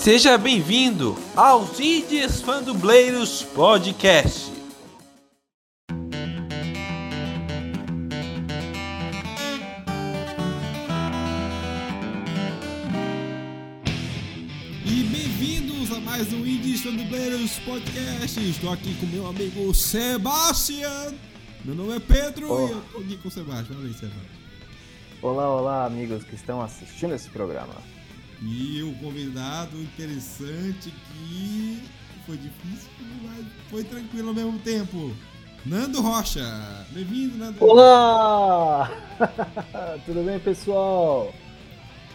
Seja bem-vindo aos Indies Fandubleiros Podcast. E bem-vindos a mais um Indies Fandubleiros Podcast. Estou aqui com meu amigo Sebastian. Meu nome é Pedro Oh. e eu tô aqui com o Sebastian. Fala aí, Sebastian. Olá, olá, amigos que estão assistindo esse programa. E o convidado interessante que foi difícil, mas foi tranquilo ao mesmo tempo. Nando Rocha. Bem-vindo, Nando. Olá! Tudo bem, pessoal?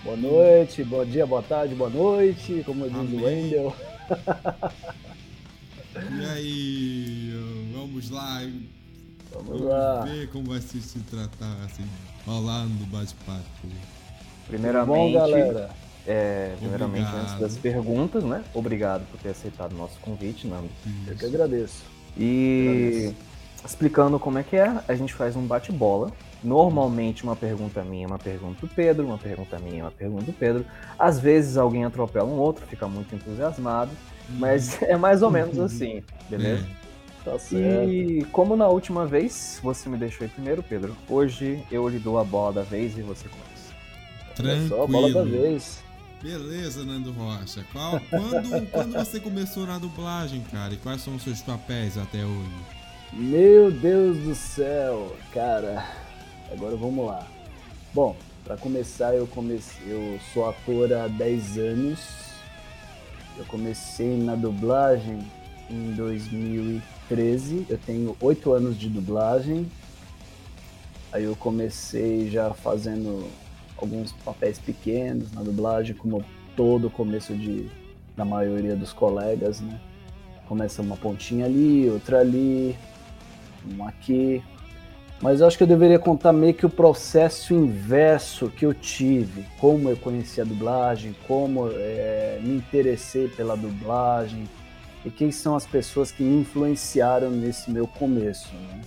Boa noite, bom dia, boa tarde, boa noite, como diz Amém. o Wendel. E aí, vamos lá. Vamos Vamos lá. ver como vai se, se tratar, assim, rolando o bate-papo. Tudo bom, Primeiramente, galera? É, primeiramente Obrigado. antes das perguntas, né? Obrigado por ter aceitado o nosso convite, Nando. Eu que agradeço. E explicando como é que é, a gente faz um bate-bola. Normalmente uma pergunta minha, uma pergunta do Pedro, uma pergunta minha, uma pergunta do Pedro. Às vezes alguém atropela um outro, fica muito entusiasmado, mas é mais ou menos assim, beleza? Tá certo. E como na última vez você me deixou aí primeiro, Pedro, hoje eu lhe dou a bola da vez e você começa. É só a bola da Tranquilo. vez. Beleza, Nando Rocha. Qual- quando, quando você começou na dublagem, cara? E quais são os seus papéis até hoje? Meu Deus do céu, cara. Agora vamos lá. Bom, pra começar, eu comecei, eu sou ator há 10 anos. Eu comecei na dublagem em 2013. Eu tenho 8 anos de dublagem. Aí eu comecei já fazendo alguns papéis pequenos na dublagem, como todo começo de da maioria dos colegas, né? Começa uma pontinha ali, outra ali, um aqui. Mas eu acho que eu deveria contar meio que o processo inverso que eu tive, como eu conheci a dublagem, como eh, me interessei pela dublagem e quem são as pessoas que me influenciaram nesse meu começo. Né?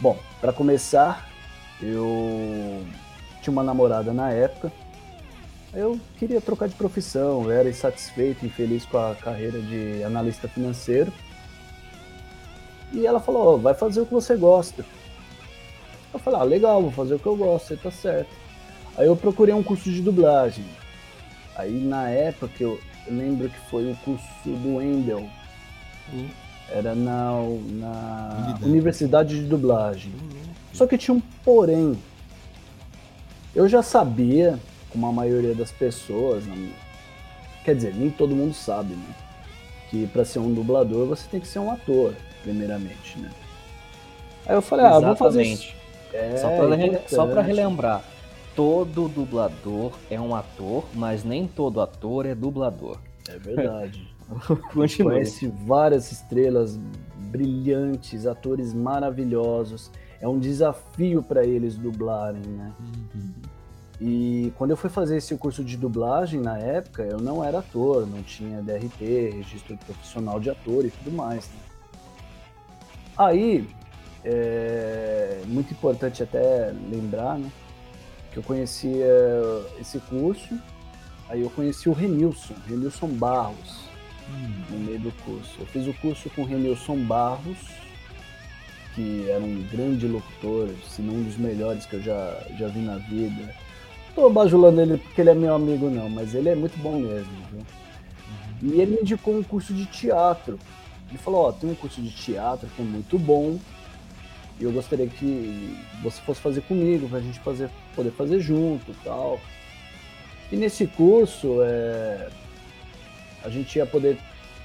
Bom, para começar, eu tinha uma namorada na época. Eu queria trocar de profissão, eu era insatisfeito infeliz com a carreira de analista financeiro. E ela falou, "Ó, vai fazer o que você gosta. Eu falei, ah, legal, vou fazer o que eu gosto, você tá certo. Aí eu procurei um curso de dublagem. Aí na época eu, eu lembro que foi o curso do Wendel. Era na, na Unidade. Universidade de Dublagem. Só que tinha um porém. Eu já sabia, como a maioria das pessoas, né, quer dizer, nem todo mundo sabe, né? Que para ser um dublador você tem que ser um ator, primeiramente, né? Aí eu falei, ah, vou fazer isso. É, só, pra rele- importante. só pra relembrar, todo dublador é um ator, mas nem todo ator é dublador. É verdade. Continua. Conhece várias estrelas brilhantes, atores maravilhosos. É um desafio para eles dublarem, né? E quando eu fui fazer esse curso de dublagem na época, eu não era ator, não tinha DRT, registro profissional de ator e tudo mais. né? Aí, é muito importante até lembrar, né? Que eu conhecia esse curso, aí eu conheci o Renilson, Renilson Barros, no meio do curso. Eu fiz o curso com o Renilson Barros, que era um grande locutor, se não um dos melhores que eu já, já vi na vida. Tô bajulando ele porque ele é meu amigo, não, mas ele é muito bom mesmo, viu? E ele me indicou um curso de teatro. Ele falou, ó, tem um curso de teatro que é muito bom. E eu gostaria que você fosse fazer comigo, pra gente fazer, poder fazer junto tal. E nesse curso, é, a gente ia poder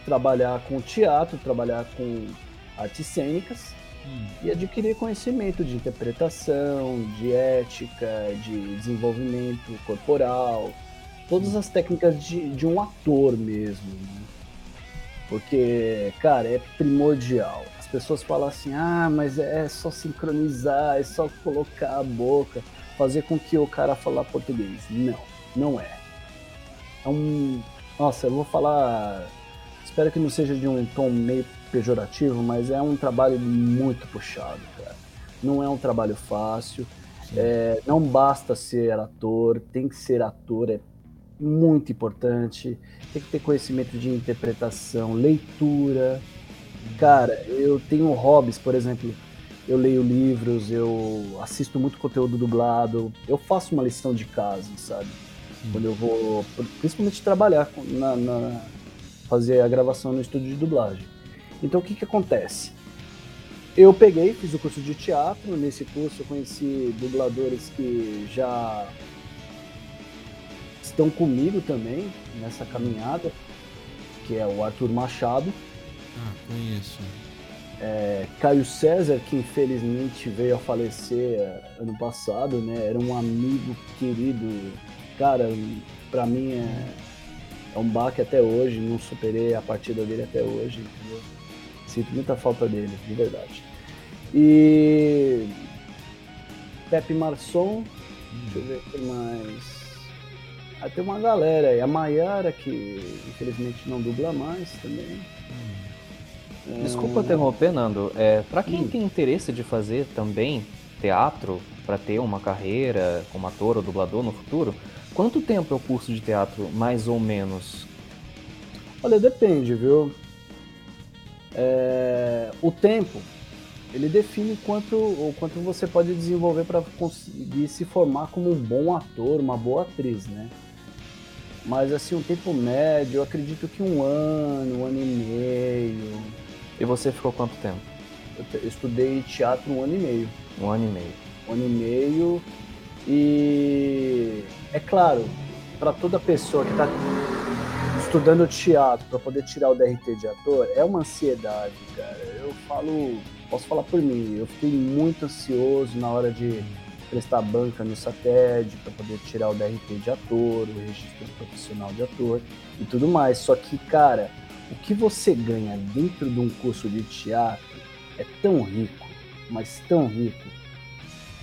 trabalhar com teatro, trabalhar com artes cênicas e adquirir conhecimento de interpretação, de ética, de desenvolvimento corporal, todas as técnicas de, de um ator mesmo. né? Porque, cara, é primordial. As pessoas falam assim, ah, mas é só sincronizar, é só colocar a boca, fazer com que o cara falar português. Não, não é. É um. Nossa, eu vou falar. Espero que não seja de um tom meio pejorativo, mas é um trabalho muito puxado, cara. Não é um trabalho fácil. É, não basta ser ator, tem que ser ator, é muito importante. Tem que ter conhecimento de interpretação, leitura. Cara, eu tenho hobbies, por exemplo, eu leio livros, eu assisto muito conteúdo dublado, eu faço uma lição de casa, sabe? Sim. Quando eu vou, principalmente trabalhar na, na, fazer a gravação no estúdio de dublagem. Então o que que acontece? Eu peguei, fiz o curso de teatro, nesse curso eu conheci dubladores que já estão comigo também nessa caminhada, que é o Arthur Machado. Ah, conheço. É, Caio César, que infelizmente veio a falecer é, ano passado, né? Era um amigo querido. Cara, para mim é, é um baque até hoje, não superei a partida dele até hoje, entendeu? Sinto muita falta dele, de verdade. E Pepe Marçom, deixa eu ver o que mais. Aí tem uma galera aí, a Maiara, que infelizmente não dubla mais também. Desculpa é... interromper, Nando. É, para quem hum. tem interesse de fazer também teatro, para ter uma carreira como ator ou dublador no futuro, quanto tempo é o curso de teatro, mais ou menos? Olha, depende, viu? É... O tempo, ele define quanto, o quanto você pode desenvolver para conseguir se formar como um bom ator, uma boa atriz, né? Mas assim, um tempo médio, eu acredito que um ano, um ano e meio. E você ficou quanto tempo? Eu estudei teatro um ano e meio. Um ano e meio. Um ano e meio. E é claro, para toda pessoa que está estudando teatro para poder tirar o DRT de ator, é uma ansiedade, cara. Eu falo, posso falar por mim, eu fiquei muito ansioso na hora de prestar banca no SATED para poder tirar o DRT de ator, o registro profissional de ator e tudo mais. Só que, cara, o que você ganha dentro de um curso de teatro é tão rico, mas tão rico.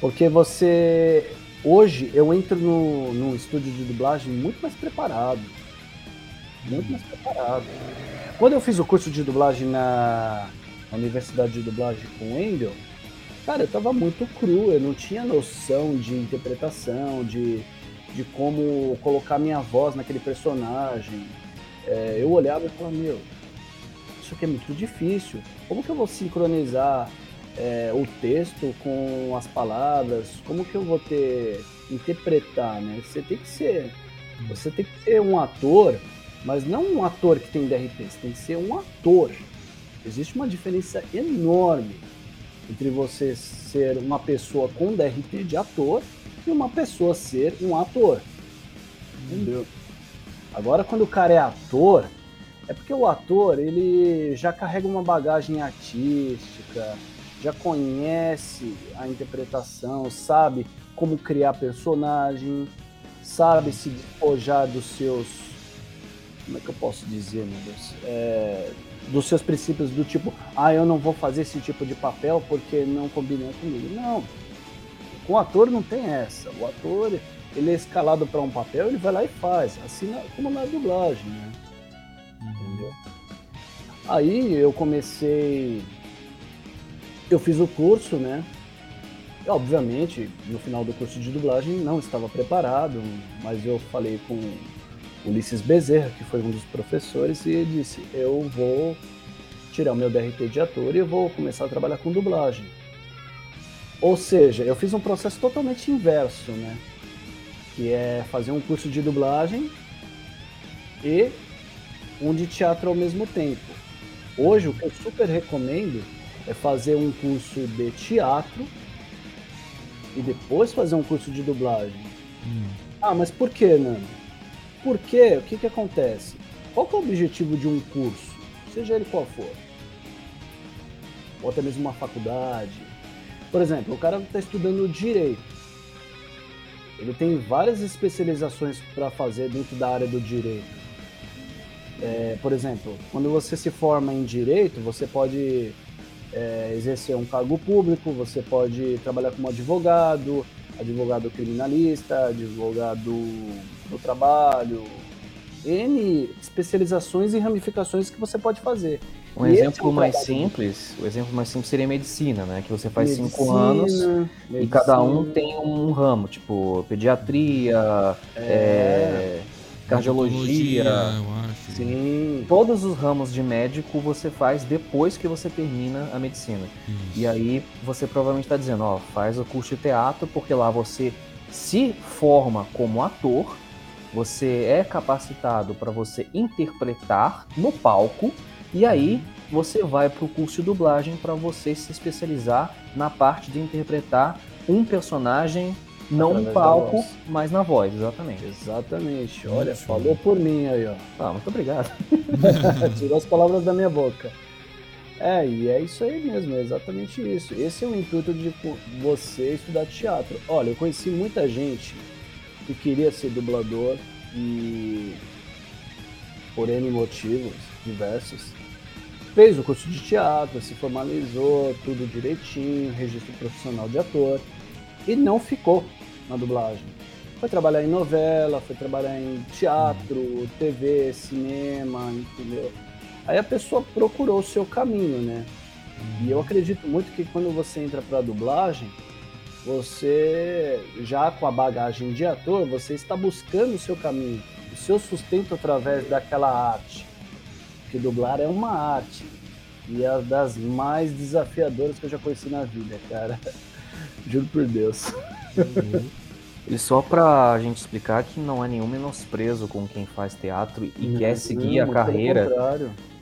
Porque você. Hoje eu entro no, estúdio de dublagem muito mais preparado. Muito mais preparado. Quando eu fiz o curso de dublagem na Universidade de Dublagem com o Endel, cara, eu tava muito cru, eu não tinha noção de interpretação, de, de como colocar minha voz naquele personagem. É, eu olhava e falava, meu, isso aqui é muito difícil. Como que eu vou sincronizar é, o texto com as palavras? Como que eu vou ter interpretar, né? Você tem que ser, você tem que ser um ator, mas não um ator que tem DRT, você tem que ser um ator. Existe uma diferença enorme entre você ser uma pessoa com DRT de ator e uma pessoa ser um ator. Entendeu? Agora, quando o cara é ator, é porque o ator ele já carrega uma bagagem artística, já conhece a interpretação, sabe como criar personagem, sabe se despojar dos seus. Como é que eu posso dizer, meu Deus? É, dos seus princípios do tipo, ah, eu não vou fazer esse tipo de papel porque não combina comigo. Não. Com o ator não tem essa. O ator, ele é escalado para um papel, ele vai lá e faz. Assim como na dublagem, né? Entendeu? Aí eu comecei. Eu fiz o curso, né? Obviamente, no final do curso de dublagem não estava preparado, mas eu falei com Ulisses Bezerra, que foi um dos professores, e ele disse: Eu vou tirar o meu DRT de ator e eu vou começar a trabalhar com dublagem. Ou seja, eu fiz um processo totalmente inverso, né? Que é fazer um curso de dublagem e um de teatro ao mesmo tempo. Hoje, o que eu super recomendo é fazer um curso de teatro e depois fazer um curso de dublagem. Hum. Ah, mas por que, Nando? Porque o que, que acontece? Qual que é o objetivo de um curso? Seja ele qual for. Ou até mesmo uma faculdade. Por exemplo, o cara está estudando direito. Ele tem várias especializações para fazer dentro da área do direito. É, por exemplo, quando você se forma em direito, você pode é, exercer um cargo público, você pode trabalhar como advogado, advogado criminalista, advogado do trabalho, N especializações e ramificações que você pode fazer. Um e exemplo é um mais simples, o exemplo mais simples seria medicina, né? Que você faz medicina, cinco anos medicina. e cada um tem um ramo, tipo pediatria, é... É, cardiologia. Sim. Todos os ramos de médico você faz depois que você termina a medicina. Isso. E aí você provavelmente está dizendo, ó, faz o curso de teatro, porque lá você se forma como ator, você é capacitado para você interpretar no palco, e aí você vai para o curso de dublagem para você se especializar na parte de interpretar um personagem, não Através no palco, mas na voz, exatamente. Exatamente. Olha, Muito falou por mim aí, ó. Ah, muito obrigado. Tirou as palavras da minha boca. É, e é isso aí mesmo, é exatamente isso. Esse é o intuito de você estudar teatro. Olha, eu conheci muita gente que queria ser dublador e, por N motivos diversos, fez o curso de teatro, se formalizou, tudo direitinho, registro profissional de ator, e não ficou na dublagem. Foi trabalhar em novela, foi trabalhar em teatro, TV, cinema, entendeu? Aí a pessoa procurou o seu caminho, né? E eu acredito muito que quando você entra para dublagem, você já com a bagagem de ator, você está buscando o seu caminho, o seu sustento através daquela arte. Porque dublar é uma arte e é das mais desafiadoras que eu já conheci na vida, cara. Juro por Deus. E só pra gente explicar que não há nenhum menosprezo com quem faz teatro e quer seguir Não, a carreira.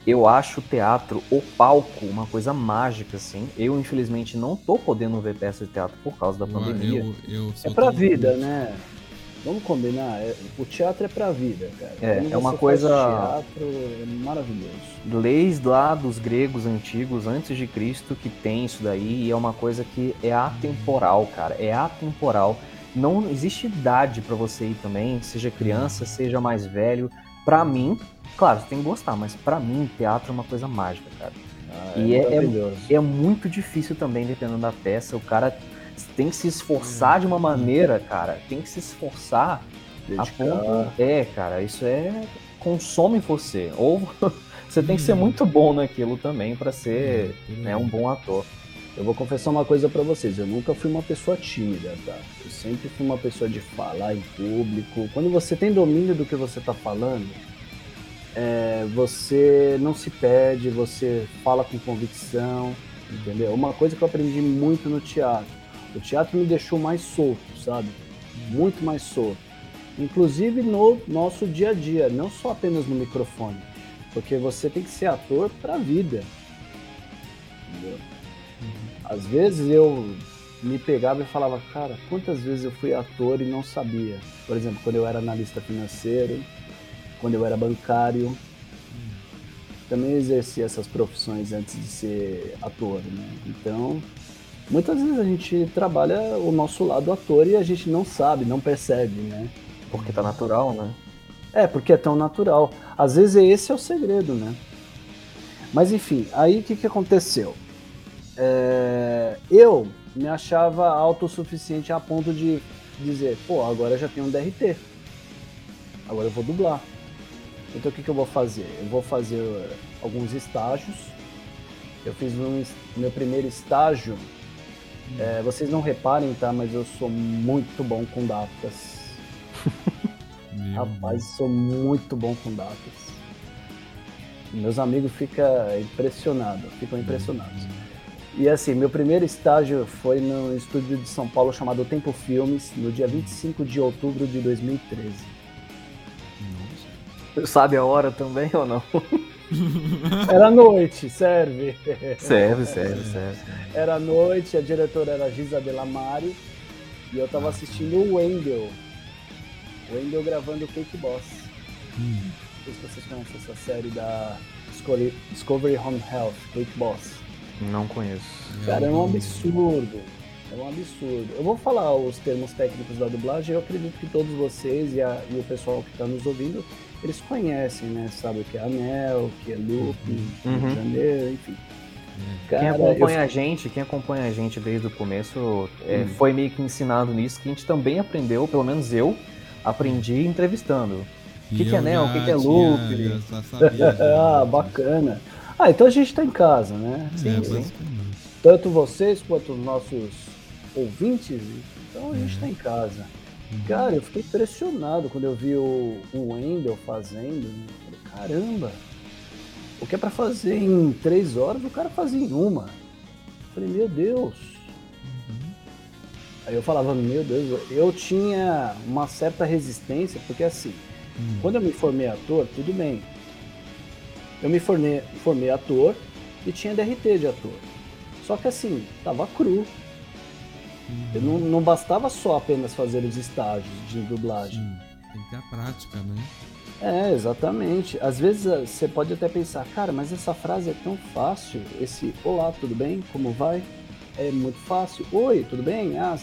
Eu acho o teatro, o palco, uma coisa mágica, assim. Eu, infelizmente, não tô podendo ver peça de teatro por causa da Eu- pandemia. eu- eu É pra vida, né? Vamos combinar, é- o teatro é pra vida, cara. É, Quando é uma coisa- Teatro é maravilhoso. Leis lá dos gregos antigos, antes de Cristo, que tem isso daí, e é uma coisa que é atemporal, cara. É atemporal. Não existe idade pra você ir também, seja criança, seja mais velho. Pra mim, claro, você tem que gostar, mas pra mim, teatro é uma coisa mágica, cara. Ah, E é- é-. É muito difícil também, dependendo da peça. O cara tem que se esforçar de uma maneira, cara. Tem que se esforçar a Dedicar. ponto. É, cara, isso é. consome você. Ou você tem que ser Hum. muito bom naquilo também pra ser É, né, um bom ator. Eu vou confessar uma coisa pra vocês, eu nunca fui uma pessoa tímida, tá? Eu sempre fui uma pessoa de falar em público. Quando você tem domínio do que você tá falando, é, você não se perde, você fala com convicção, entendeu? Uma coisa que eu aprendi muito no teatro. O teatro me deixou mais solto, sabe? Muito mais solto. Inclusive no nosso dia a dia, não só apenas no microfone. Porque você tem que ser ator pra vida. Entendeu? Às vezes eu me pegava e falava, cara, quantas vezes eu fui ator e não sabia? Por exemplo, quando eu era analista financeiro, quando eu era bancário, também exerci essas profissões antes de ser ator, né? Então, muitas vezes a gente trabalha o nosso lado ator e a gente não sabe, não percebe, né? Porque tá natural, né? É, porque é tão natural. Às vezes esse é o segredo, né? Mas enfim, aí o que, que aconteceu? É, eu me achava autossuficiente a ponto de dizer, pô, agora já tenho um DRT. Agora eu vou dublar. Então o que, que eu vou fazer? Eu vou fazer alguns estágios. Eu fiz um, meu primeiro estágio. é, vocês não reparem, tá? Mas eu sou muito bom com datas. Rapaz, sou muito bom com datas. Meus amigos ficam impressionados, ficam impressionados. E assim, meu primeiro estágio foi no estúdio de São Paulo chamado Tempo Filmes, no dia 25 de outubro de 2013. Sabe a hora também ou não? Era noite, serve. Serve, serve, serve. Era noite, a diretora era Giza Delamare e eu tava assistindo o Wendell. O Wendell gravando o Cake Boss. Hum. Não sei se vocês conhecem essa série da Discovery- Home Health, Cake Boss. Não conheço. Cara, é um absurdo. É um absurdo. Eu vou falar os termos técnicos da dublagem, eu acredito que todos vocês e, a- e o pessoal que está nos ouvindo, eles conhecem, né? Sabe o que é anel, o que é looping, Rio Uhum. de Janeiro, enfim. Quem Cara, acompanha a gente, quem acompanha a gente desde o começo, é, Hum. foi meio que ensinado nisso, que a gente também aprendeu, pelo menos eu, aprendi entrevistando. E que que é eu anel? O que que é tinha- loop? sabia, ah, bacana. Ah, então a gente tá em casa, né? É, Sim, sim. basicamente. Tanto vocês quanto os nossos ouvintes, então a gente Uhum. tá em casa. Cara, eu fiquei impressionado quando eu vi o, o Wendell fazendo. né? Falei, caramba, o que é pra fazer em três horas, o cara fazia em uma. Eu Falei, meu Deus. Aí eu falava, meu Deus, eu tinha uma certa resistência, porque assim, quando eu me formei ator, tudo bem. Eu me formei, formei ator e tinha DRT de ator. Só que assim, tava cru. Eu não, não bastava só apenas fazer os estágios de dublagem. Sim, tem que ter a prática, né? É, exatamente. Às vezes eh, você pode até pensar, cara, mas essa frase é tão fácil. Esse olá, tudo bem? Como vai? É muito fácil. Oi, tudo bem? Ah,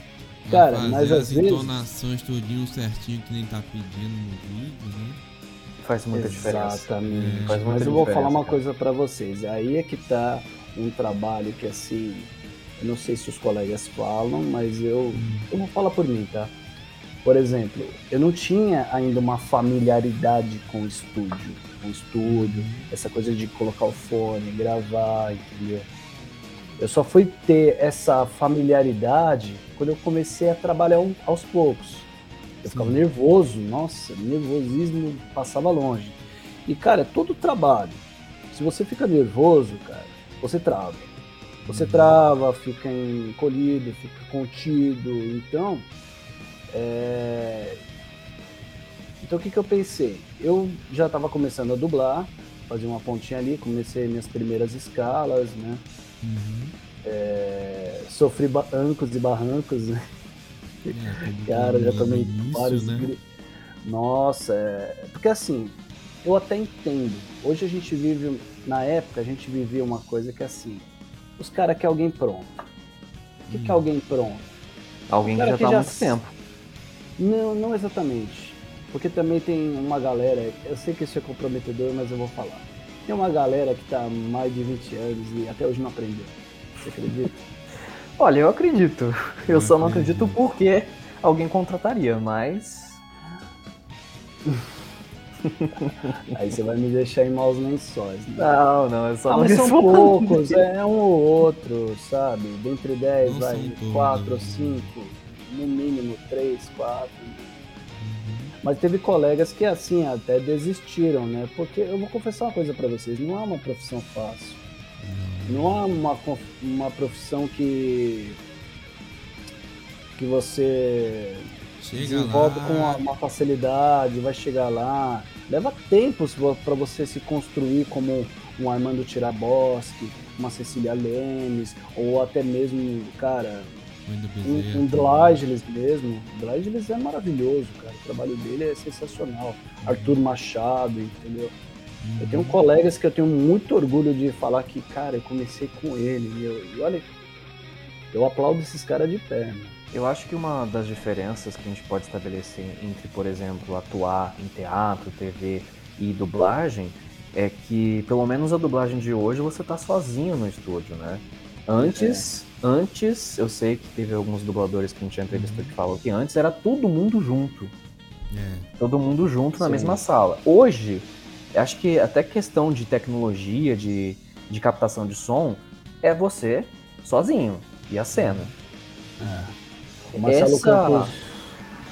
cara, fazer mas as às vezes. entonações tudinho certinho que nem tá pedindo no vídeo, né? Faz muita diferença. Exatamente. Faz muita Mas eu vou falar uma cara. coisa pra vocês. Aí é que tá um trabalho que assim, eu não sei se os colegas falam, mas eu, eu vou falar por mim, tá? Por exemplo, eu não tinha ainda uma familiaridade com o estúdio, com o estúdio, essa coisa de colocar o fone, gravar, entendeu? Eu só fui ter essa familiaridade quando eu comecei a trabalhar aos poucos. Eu ficava Sim. nervoso, nossa, nervosismo passava longe. E, cara, todo trabalho, se você fica nervoso, cara, você trava. Você trava, fica encolhido, fica contido. Então, é... Então, o que, que eu pensei? Eu já estava começando a dublar, fazer uma pontinha ali, comecei minhas primeiras escalas, né? Uhum. É, Sofri barrancos e barrancos, né? É, todo Cara, já tomei vários. né? Nossa, é... porque assim, eu até entendo. Hoje a gente vive, na época a gente vivia uma coisa que assim, os caras querem alguém pronto. O que, que é Hum. alguém pronto? Alguém que já que tá há já muito tempo. Não, não exatamente. Porque também tem uma galera, eu sei que isso é comprometedor, mas eu vou falar. Tem uma galera que tá há mais de 20 anos e até hoje não aprendeu. Você acredita? Olha, eu acredito. Eu só não acredito. acredito porque alguém contrataria, mas. Aí você vai me deixar em maus lençóis. Né? Não, não, eu só Ah, mas são poucos, é um ou outro, sabe? Dentre 10, Não vai são todos, 4 ou né? 5, no mínimo 3, 4. Mas teve colegas que assim até desistiram, né? Porque eu vou confessar uma coisa pra vocês, não é uma profissão fácil. Não é uma, uma profissão que que você Chega desenvolve lá, com uma, uma facilidade, vai chegar lá. Leva tempo para você se construir como um Armando Tiraboschi, uma Cecília Lemes, ou até mesmo, cara, um, um Dlágeles mesmo. Dlágeles é maravilhoso, cara. O trabalho dele é sensacional. Arthur Machado, entendeu? Uhum. Eu tenho colegas que eu tenho muito orgulho de falar que, cara, eu comecei com ele. E, eu- e olha, eu aplaudo esses caras de pé. né? Eu acho que uma das diferenças que a gente pode estabelecer entre, por exemplo, atuar em teatro, TV e dublagem é que, pelo menos a dublagem de hoje, você tá sozinho no estúdio, né? Antes, antes, eu sei que teve alguns dubladores que a gente entrevistou que falam que antes era todo mundo junto. É, Todo mundo junto na Sim. mesma sala. Hoje, acho que até questão de tecnologia, de, de captação de som, é você sozinho e a cena. O Marcelo Essa- Campos.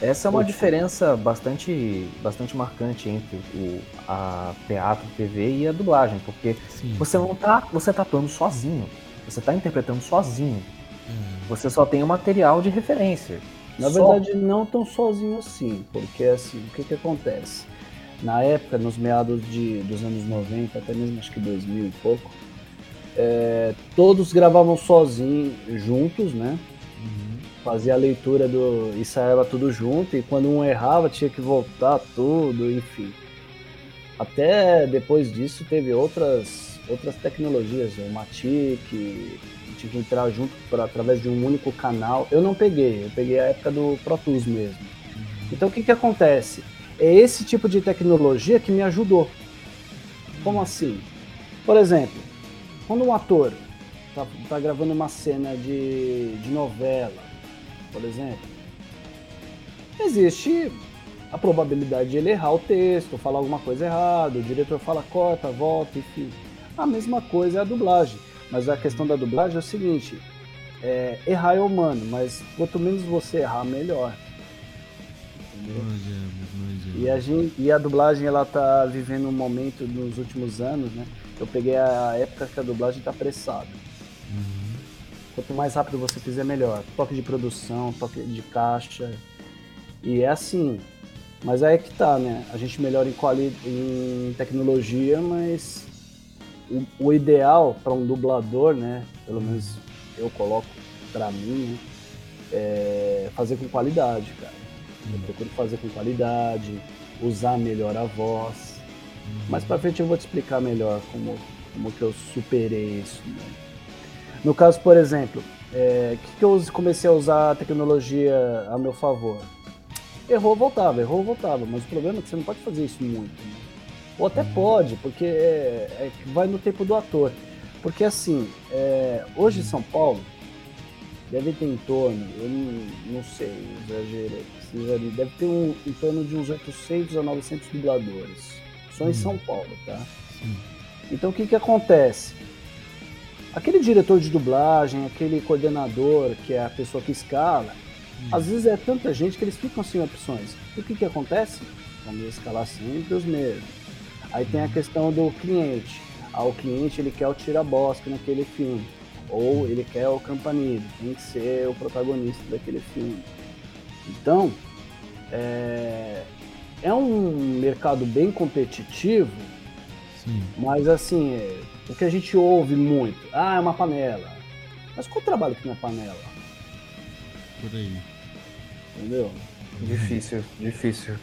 Essa é uma Poxa. diferença bastante, bastante marcante entre o a teatro, TV e a dublagem, porque sim. você não tá, você tá atuando sozinho, você tá interpretando sozinho, É, você só tem o material de referência. Na Só. verdade, não tão sozinho assim, porque assim, o que que acontece? Na época, nos meados de, dos anos 90, até mesmo acho que 2000 e pouco, é, todos gravavam sozinhos, juntos, né? Fazia a leitura do. e saía tudo junto, e quando um errava tinha que voltar tudo, enfim. Até depois disso teve outras, outras tecnologias, o Matic, tinha que entrar junto por, através de um único canal. Eu não peguei, eu peguei a época do Pro Tools mesmo. Então o que, que acontece? É esse tipo de tecnologia que me ajudou. Como assim? Por exemplo, quando um ator tá, tá gravando uma cena de, de novela, por exemplo, existe a probabilidade de ele errar o texto, falar alguma coisa errada, o diretor fala corta, volta, enfim. A mesma coisa é a dublagem. Mas a questão da dublagem é o seguinte: é, errar é humano, mas quanto menos você errar, melhor. entendeu? E a, gente, e a dublagem, ela tá vivendo um momento nos últimos anos, né? Eu peguei a época que a dublagem tá apressada. Uhum. Quanto mais rápido você fizer, melhor. Toque de produção, toque de caixa. E é assim. Mas aí é que tá, né? A gente melhora em, quali em tecnologia, mas o, o ideal para um dublador, né? Pelo menos eu coloco para mim, né? É fazer com qualidade, cara. Eu procuro fazer com qualidade, usar melhor a voz. Mais pra frente eu vou te explicar melhor como, como que eu superei isso. Né? No caso, por exemplo, é, que, que eu comecei a usar a tecnologia a meu favor? Errou, voltava, errou, voltava. Mas o problema é que você não pode fazer isso muito. né? Ou até pode, porque é, é vai no tempo do ator. Porque assim, é, hoje em São Paulo, deve ter em torno, eu não, não sei, exagerei, exagerei, deve ter um, em torno de uns 800 a 900 dubladores. Só em São Paulo, tá? Sim. Então o que que acontece? Aquele diretor de dublagem, aquele coordenador, que é a pessoa que escala, às vezes é tanta gente que eles ficam sem opções. E o que que acontece? Vamos escalar sempre os mesmos. Aí tem a questão do cliente. Ah, o cliente ele quer o tira-bosque naquele filme. Ou ele quer o campanile, tem que ser o protagonista daquele filme. Então, é, é um mercado bem competitivo, Sim. mas assim, é, o que a gente ouve muito, ah, é uma panela. Mas qual o trabalho que não é panela? Por aí. Entendeu? Difícil, difícil.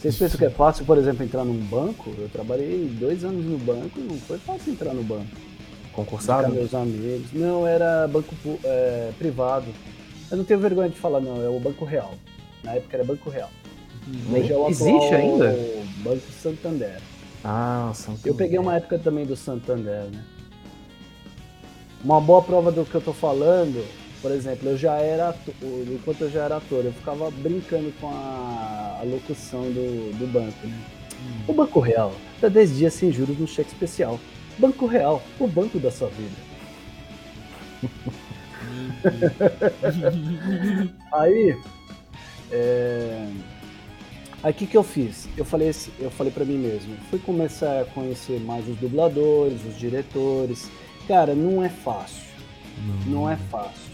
Vocês pensam que é fácil, por exemplo, entrar num banco? Eu trabalhei dois anos no banco e não foi fácil entrar no banco. Concursado? meus amigos. Não, era banco é, privado. Eu não tenho vergonha de falar, não, é o Banco Real. Na época era Banco Real. Hoje é o Existe atual ainda? Banco Santander. Ah, Santo Eu peguei uma época também do Santander, né? Uma boa prova do que eu tô falando, por exemplo, eu já era ator, enquanto eu já era ator, eu ficava brincando com a, a locução do, do banco, né? O Banco Real dá 10 dias sem juros no cheque especial. Banco Real, o banco da sua vida. Aí, é... aí o que, que eu fiz? Eu falei, eu falei para mim mesmo, fui começar a conhecer mais os dubladores, os diretores. Cara, não é fácil, não é fácil.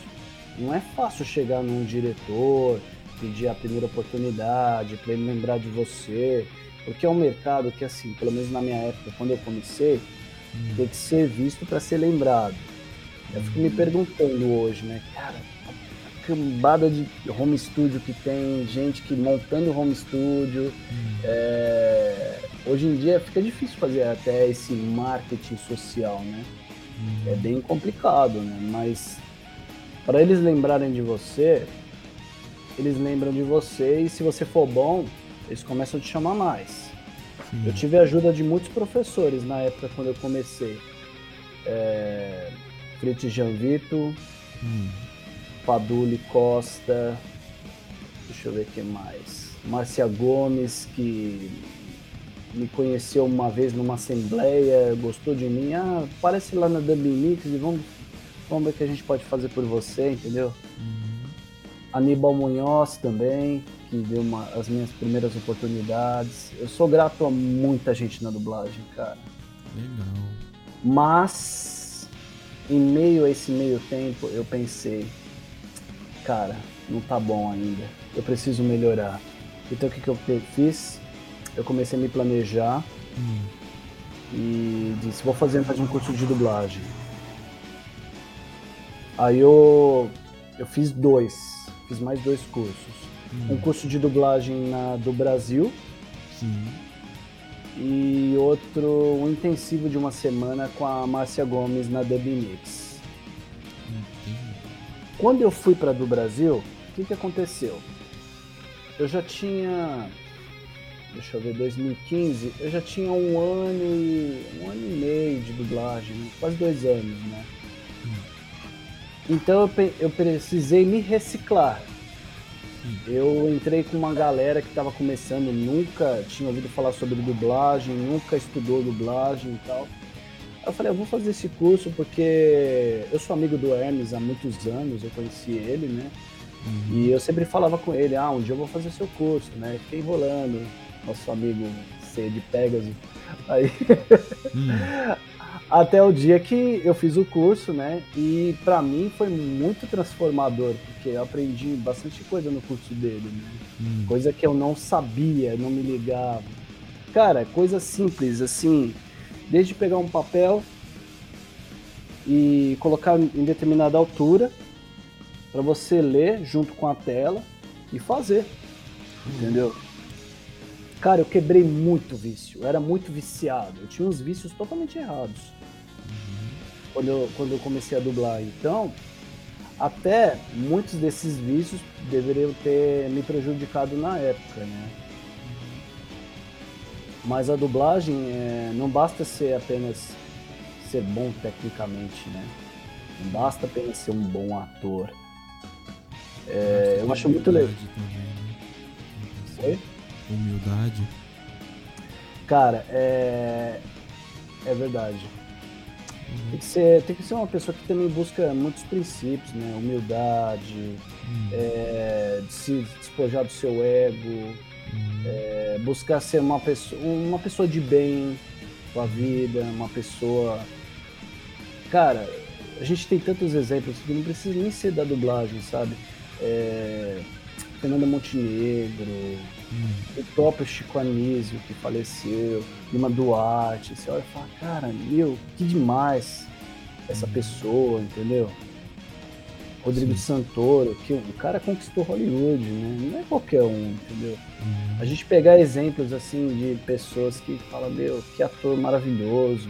Não é fácil chegar num diretor, pedir a primeira oportunidade, para ele lembrar de você, porque é um mercado que, assim, pelo menos na minha época, quando eu comecei, tem que ser visto para ser lembrado. Eu fico me perguntando hoje, né, cara, cambada de home studio que tem, gente que montando home studio. é, Hoje em dia fica difícil fazer até esse marketing social, né? É bem complicado, né? Mas para eles lembrarem de você, eles lembram de você e se você for bom, eles começam a te chamar mais. Eu tive a ajuda de muitos professores na época quando eu comecei. É... Fritz Janvito, Hum. Faduli Costa, deixa eu ver quem mais. Márcia Gomes, que me conheceu uma vez numa assembleia, gostou de mim. Ah, aparece lá na Dublin Mix e vamos, vamos ver o que a gente pode fazer por você, entendeu? Aníbal Munhoz também, que deu uma- as minhas primeiras oportunidades. Eu sou grato a muita gente na dublagem, cara. Legal. Mas, em meio a esse meio tempo, eu pensei, cara, não tá bom ainda. Eu preciso melhorar. Então, o que, que eu fiz? Eu comecei a me planejar Hum. e disse, vou fazer mais um curso de dublagem. Aí eu, eu fiz dois, fiz mais dois cursos. Um curso de dublagem na, do Brasil Sim. e outro, um intensivo de uma semana com a Márcia Gomes na Dub Mix. Quando eu fui para do Brasil, o que, que aconteceu? Eu já tinha, deixa eu ver, 2015, eu já tinha um ano e um ano e meio de dublagem, quase dois anos, né? Então eu, eu precisei me reciclar. Eu entrei com uma galera que estava começando, nunca tinha ouvido falar sobre dublagem, nunca estudou dublagem e tal. Eu falei, eu vou fazer esse curso porque eu sou amigo do Hermes há muitos anos, eu conheci ele, né? Uhum. E eu sempre falava com ele, ah, um dia eu vou fazer seu curso, né? Fiquei enrolando, nosso amigo C de Pegasus. Aí. Hum. Até o dia que eu fiz o curso, né? E para mim foi muito transformador, porque eu aprendi bastante coisa no curso dele, né? Hum. Coisa que eu não sabia, não me ligava. Cara, coisa simples, assim, desde pegar um papel e colocar em determinada altura para você ler junto com a tela e fazer. Entendeu? Cara, eu quebrei muito vício. Eu era muito viciado. Eu tinha uns vícios totalmente errados. Quando, eu, quando eu comecei a dublar. Então, até muitos desses vícios deveriam ter me prejudicado na época, né? Mas a dublagem é, não basta ser apenas ser bom tecnicamente, né? Não basta apenas ser um bom ator. É, eu acho muito legal. Também, né? humildade? Cara, é. É verdade. Uhum. Tem, que ser, tem que ser uma pessoa que também busca muitos princípios, né? Humildade, uhum. é, de se despojar do seu ego, uhum. é, buscar ser uma pessoa, uma pessoa de bem com a vida, uma pessoa. Cara, a gente tem tantos exemplos que não precisa nem ser da dublagem, sabe? É, Fernanda Montenegro, Hum. O próprio Chico Anísio, que faleceu, Lima Duarte. Você olha e fala, cara, meu, que demais essa hum. pessoa, entendeu? Rodrigo Sim. Santoro, que o cara conquistou Hollywood, né? Não é qualquer um, entendeu? Hum. A gente pegar exemplos assim de pessoas que falam, meu, que ator maravilhoso,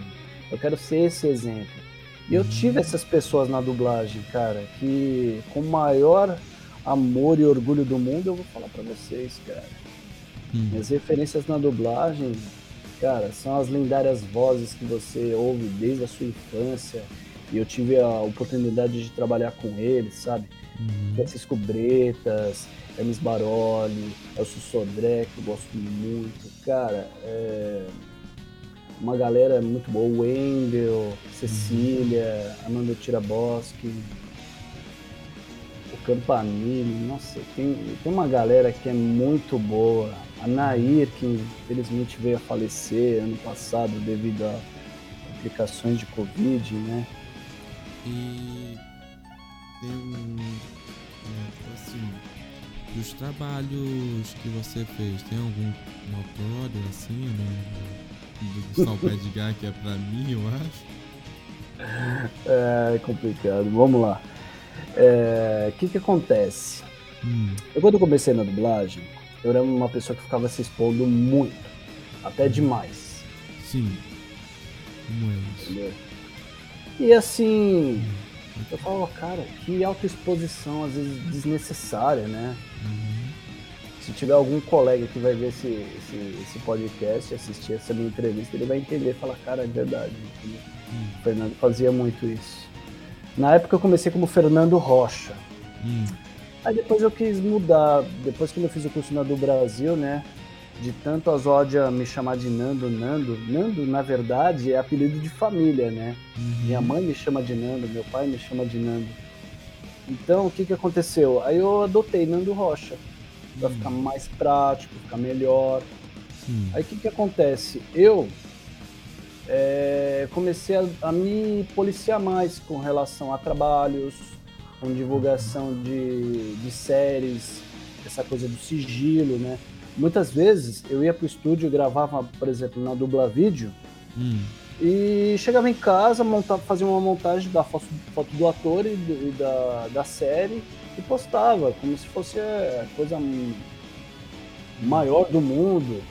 eu quero ser esse exemplo. E eu tive essas pessoas na dublagem, cara, que com o maior amor e orgulho do mundo, eu vou falar para vocês, cara. Hum. Minhas referências na dublagem, cara, são as lendárias vozes que você ouve desde a sua infância. E eu tive a oportunidade de trabalhar com eles, sabe? Uhum. Francisco Bretas, Hermes Baroli, Elcio Sodré, que eu gosto muito. Cara, é uma galera muito boa. O Wendel, Cecília, uhum. Amanda Tiraboski, o Campanile. Nossa, tem, tem uma galera que é muito boa. A Nair, que infelizmente veio a falecer ano passado devido a complicações de Covid, né? E tem um. É, assim, dos trabalhos que você fez, tem algum notório assim, né? Do Salpé de Gá, que é pra mim, eu acho? É complicado. Vamos lá. O é, que que acontece? Hum. Eu quando comecei na dublagem, eu era uma pessoa que ficava se expondo muito, até demais. Sim. Como é isso? Entendeu? E assim, eu falava, cara, que autoexposição às vezes desnecessária, né? Uhum. Se tiver algum colega que vai ver esse, esse, esse podcast, assistir essa minha entrevista, ele vai entender e falar, cara, é verdade. Uhum. O Fernando fazia muito isso. Na época eu comecei como Fernando Rocha. Uhum. Aí depois eu quis mudar, depois que eu fiz o curso na do Brasil, né? De tanto a Zódia me chamar de Nando, Nando. Nando, na verdade, é apelido de família, né? Uhum. Minha mãe me chama de Nando, meu pai me chama de Nando. Então, o que que aconteceu? Aí eu adotei Nando Rocha, pra uhum. ficar mais prático, ficar melhor. Uhum. Aí o que que acontece? Eu é, comecei a, a me policiar mais com relação a trabalhos, com divulgação de, de séries, essa coisa do sigilo, né? Muitas vezes eu ia pro estúdio, gravava, por exemplo, na dubla vídeo, hum. e chegava em casa, montava, fazia uma montagem da foto, foto do ator e, do, e da, da série e postava, como se fosse a coisa maior do mundo.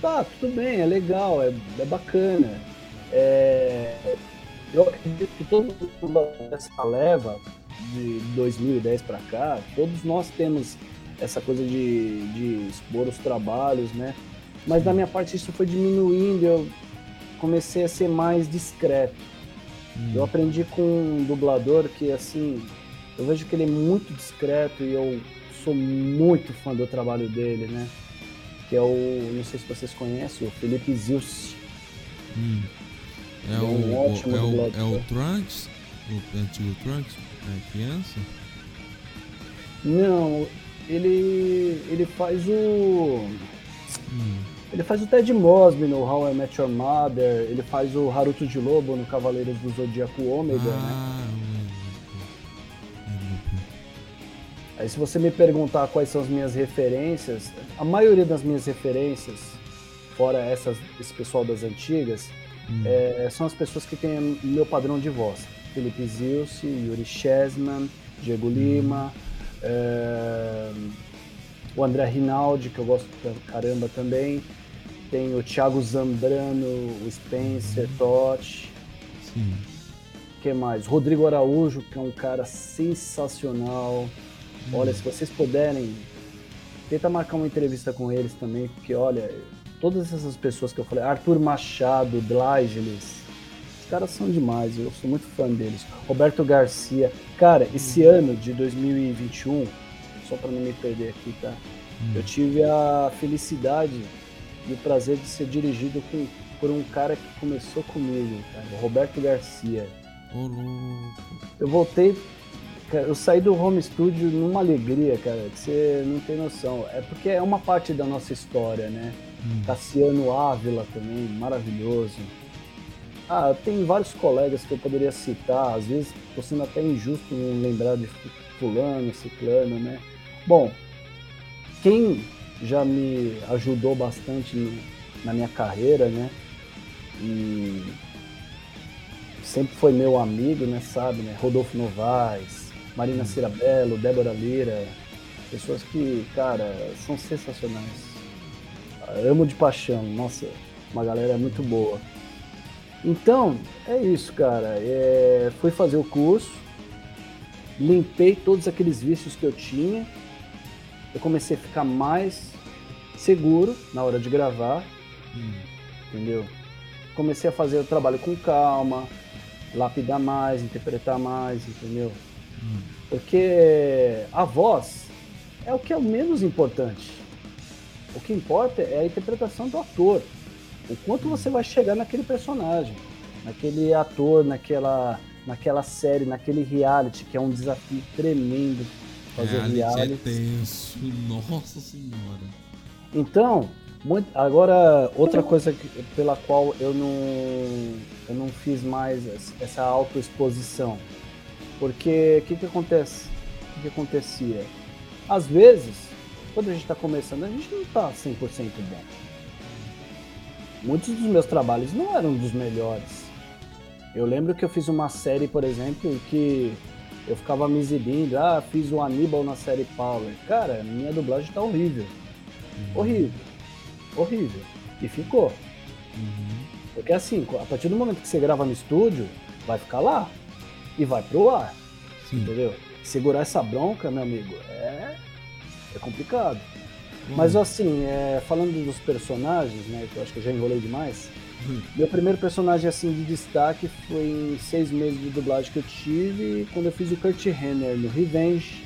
Tá, tudo bem, é legal, é, é bacana. É, eu acredito que todo mundo dessa leva de 2010 para cá, todos nós temos essa coisa de, de expor os trabalhos, né? Mas da minha parte isso foi diminuindo, eu comecei a ser mais discreto. Hum. Eu aprendi com um dublador que, assim, eu vejo que ele é muito discreto e eu sou muito fã do trabalho dele, né? Que é o, não sei se vocês conhecem, o Felipe Zilce. Hum. É, é, um o, ótimo é, o, é o Trunks, o antigo Trunks? É criança? Não, ele ele faz o Hum. ele faz o Ted Mosby no How I Met Your Mother, ele faz o Haruto de Lobo no Cavaleiros do Zodíaco Ômega, né? Ah, eu lembro. Aí se você me perguntar quais são as minhas referências, a maioria das minhas referências, fora essas, esse pessoal das antigas, Hum. é, são as pessoas que têm o meu padrão de voz. Felipe Zilce, Yuri Chesman, Diego Lima, é, o André Rinaldi, que eu gosto pra caramba também. Tem o Thiago Zambrano, o Spencer Totti. Sim. que mais? Rodrigo Araújo, que é um cara sensacional. Olha, se vocês puderem, tenta marcar uma entrevista com eles também, porque olha, todas essas pessoas que eu falei, Arthur Machado, Dlágeles, os caras são demais, eu sou muito fã deles. Roberto Garcia. Cara, esse ano de 2021, só para não me perder aqui, tá? Hum. Eu tive a felicidade e o prazer de ser dirigido com- por um cara que começou comigo, cara, o Roberto Garcia. Louco. Eu voltei, cara, eu saí do home studio numa alegria, cara, que você não tem noção. É porque é uma parte da nossa história, né? Hum. Cassiano Ávila também, maravilhoso. Ah, tem vários colegas que eu poderia citar, às vezes tô sendo até injusto não lembrar de fulano, ciclano, né? Bom, quem já me ajudou bastante no- na minha carreira, né? E sempre foi meu amigo, né, sabe, né? Rodolfo Novaes, Marina Cirabello, Débora Lira, pessoas que, cara, são sensacionais. Amo de paixão, nossa, uma galera muito boa. Então, é isso, cara. É, fui fazer o curso, limpei todos aqueles vícios que eu tinha, eu comecei a ficar mais seguro na hora de gravar, Hum. entendeu? Comecei a fazer o trabalho com calma, lapidar mais, interpretar mais, entendeu? Hum. Porque a voz é o que é o menos importante. O que importa é a interpretação do ator. O quanto você vai chegar naquele personagem, naquele ator, naquela, naquela série, naquele reality, que é um desafio tremendo fazer Reality reality. é tenso. Nossa senhora. Então, muito- agora outra coisa que- pela qual eu não, eu não fiz mais es- essa autoexposição. Porque o que, que acontece? O que, que acontecia? Às vezes, quando a gente está começando, a gente não está 100% bom. Muitos dos meus trabalhos não eram dos melhores. Eu lembro que eu fiz uma série, por exemplo, que eu ficava me exibindo, ah, fiz o Aníbal na série Power. Cara, minha dublagem tá horrível. Horrível. Horrível. E ficou. Uhum. Porque assim, a partir do momento que você grava no estúdio, vai ficar lá. E vai pro ar, Sim. entendeu? Segurar essa bronca, meu amigo, é, é complicado. Hum. Mas assim, é, falando dos personagens, né, que eu acho que eu já enrolei demais, Hum. meu primeiro personagem assim de destaque foi em seis meses de dublagem que eu tive, quando eu fiz o Kurt Renner no Revenge,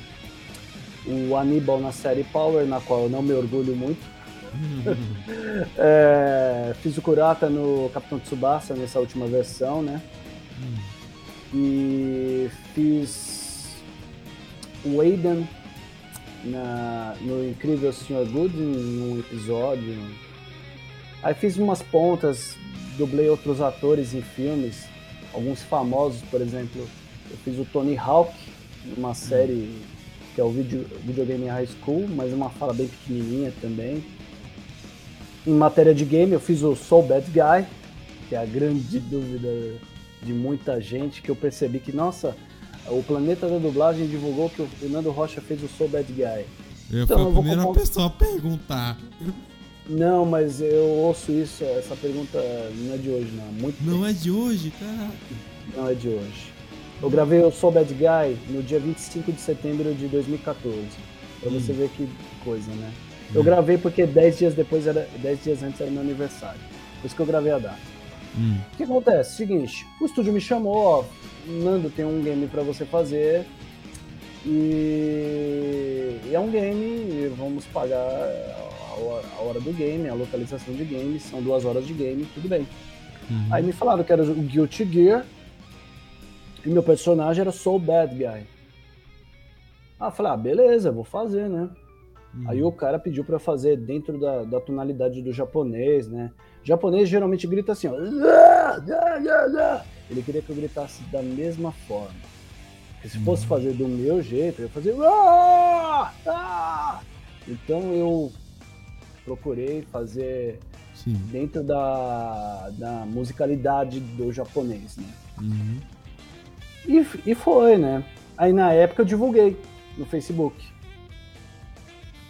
o Aníbal na série Power, na qual eu não me orgulho muito, É, fiz o Kurata no Capitão Tsubasa nessa última versão, né? Hum. E fiz o Aiden na, no Incrível Sr. Good num episódio. Aí fiz umas pontas, dublei outros atores em filmes, alguns famosos, por exemplo. Eu fiz o Tony Hawk numa série que é o video, Videogame High School, mas uma fala bem pequenininha também. Em matéria de game, eu fiz o Soul Bad Guy, que é a grande dúvida de muita gente, que eu percebi que, nossa, o Planeta da Dublagem divulgou que o Fernando Rocha fez o Soul Bad Guy. Eu Então, fui a primeira comprar um- pessoa a perguntar. Não, mas eu ouço isso, essa pergunta não é de hoje, não. Muito Não é de hoje, cara. não é de hoje. Eu gravei o Soul Bad Guy no dia 25 de setembro de 2014. Pra você ver que coisa, né? Eu Hum. gravei porque 10 dias depois era 10 dias antes era meu aniversário. Por isso que eu gravei a data. Hum. O que acontece? Seguinte, o estúdio me chamou, ó, Nando, tem um game pra você fazer. E e é um game, vamos pagar a hora, a hora do game, a localização de game, são duas horas de game, tudo bem. Uhum. Aí me falaram que era o Guilty Gear e meu personagem era Soul Bad Guy. Ah, falei, ah, beleza, vou fazer, né? Uhum. Aí o cara pediu pra fazer dentro da, da tonalidade do japonês, né? O japonês geralmente grita assim, ó. Ele queria que eu gritasse da mesma forma. Porque se fosse Uhum. fazer do meu jeito, eu ia fazer. Então eu procurei fazer Sim. dentro da, da musicalidade do japonês, né? Uhum. E, e foi, né? Aí na época eu divulguei no Facebook.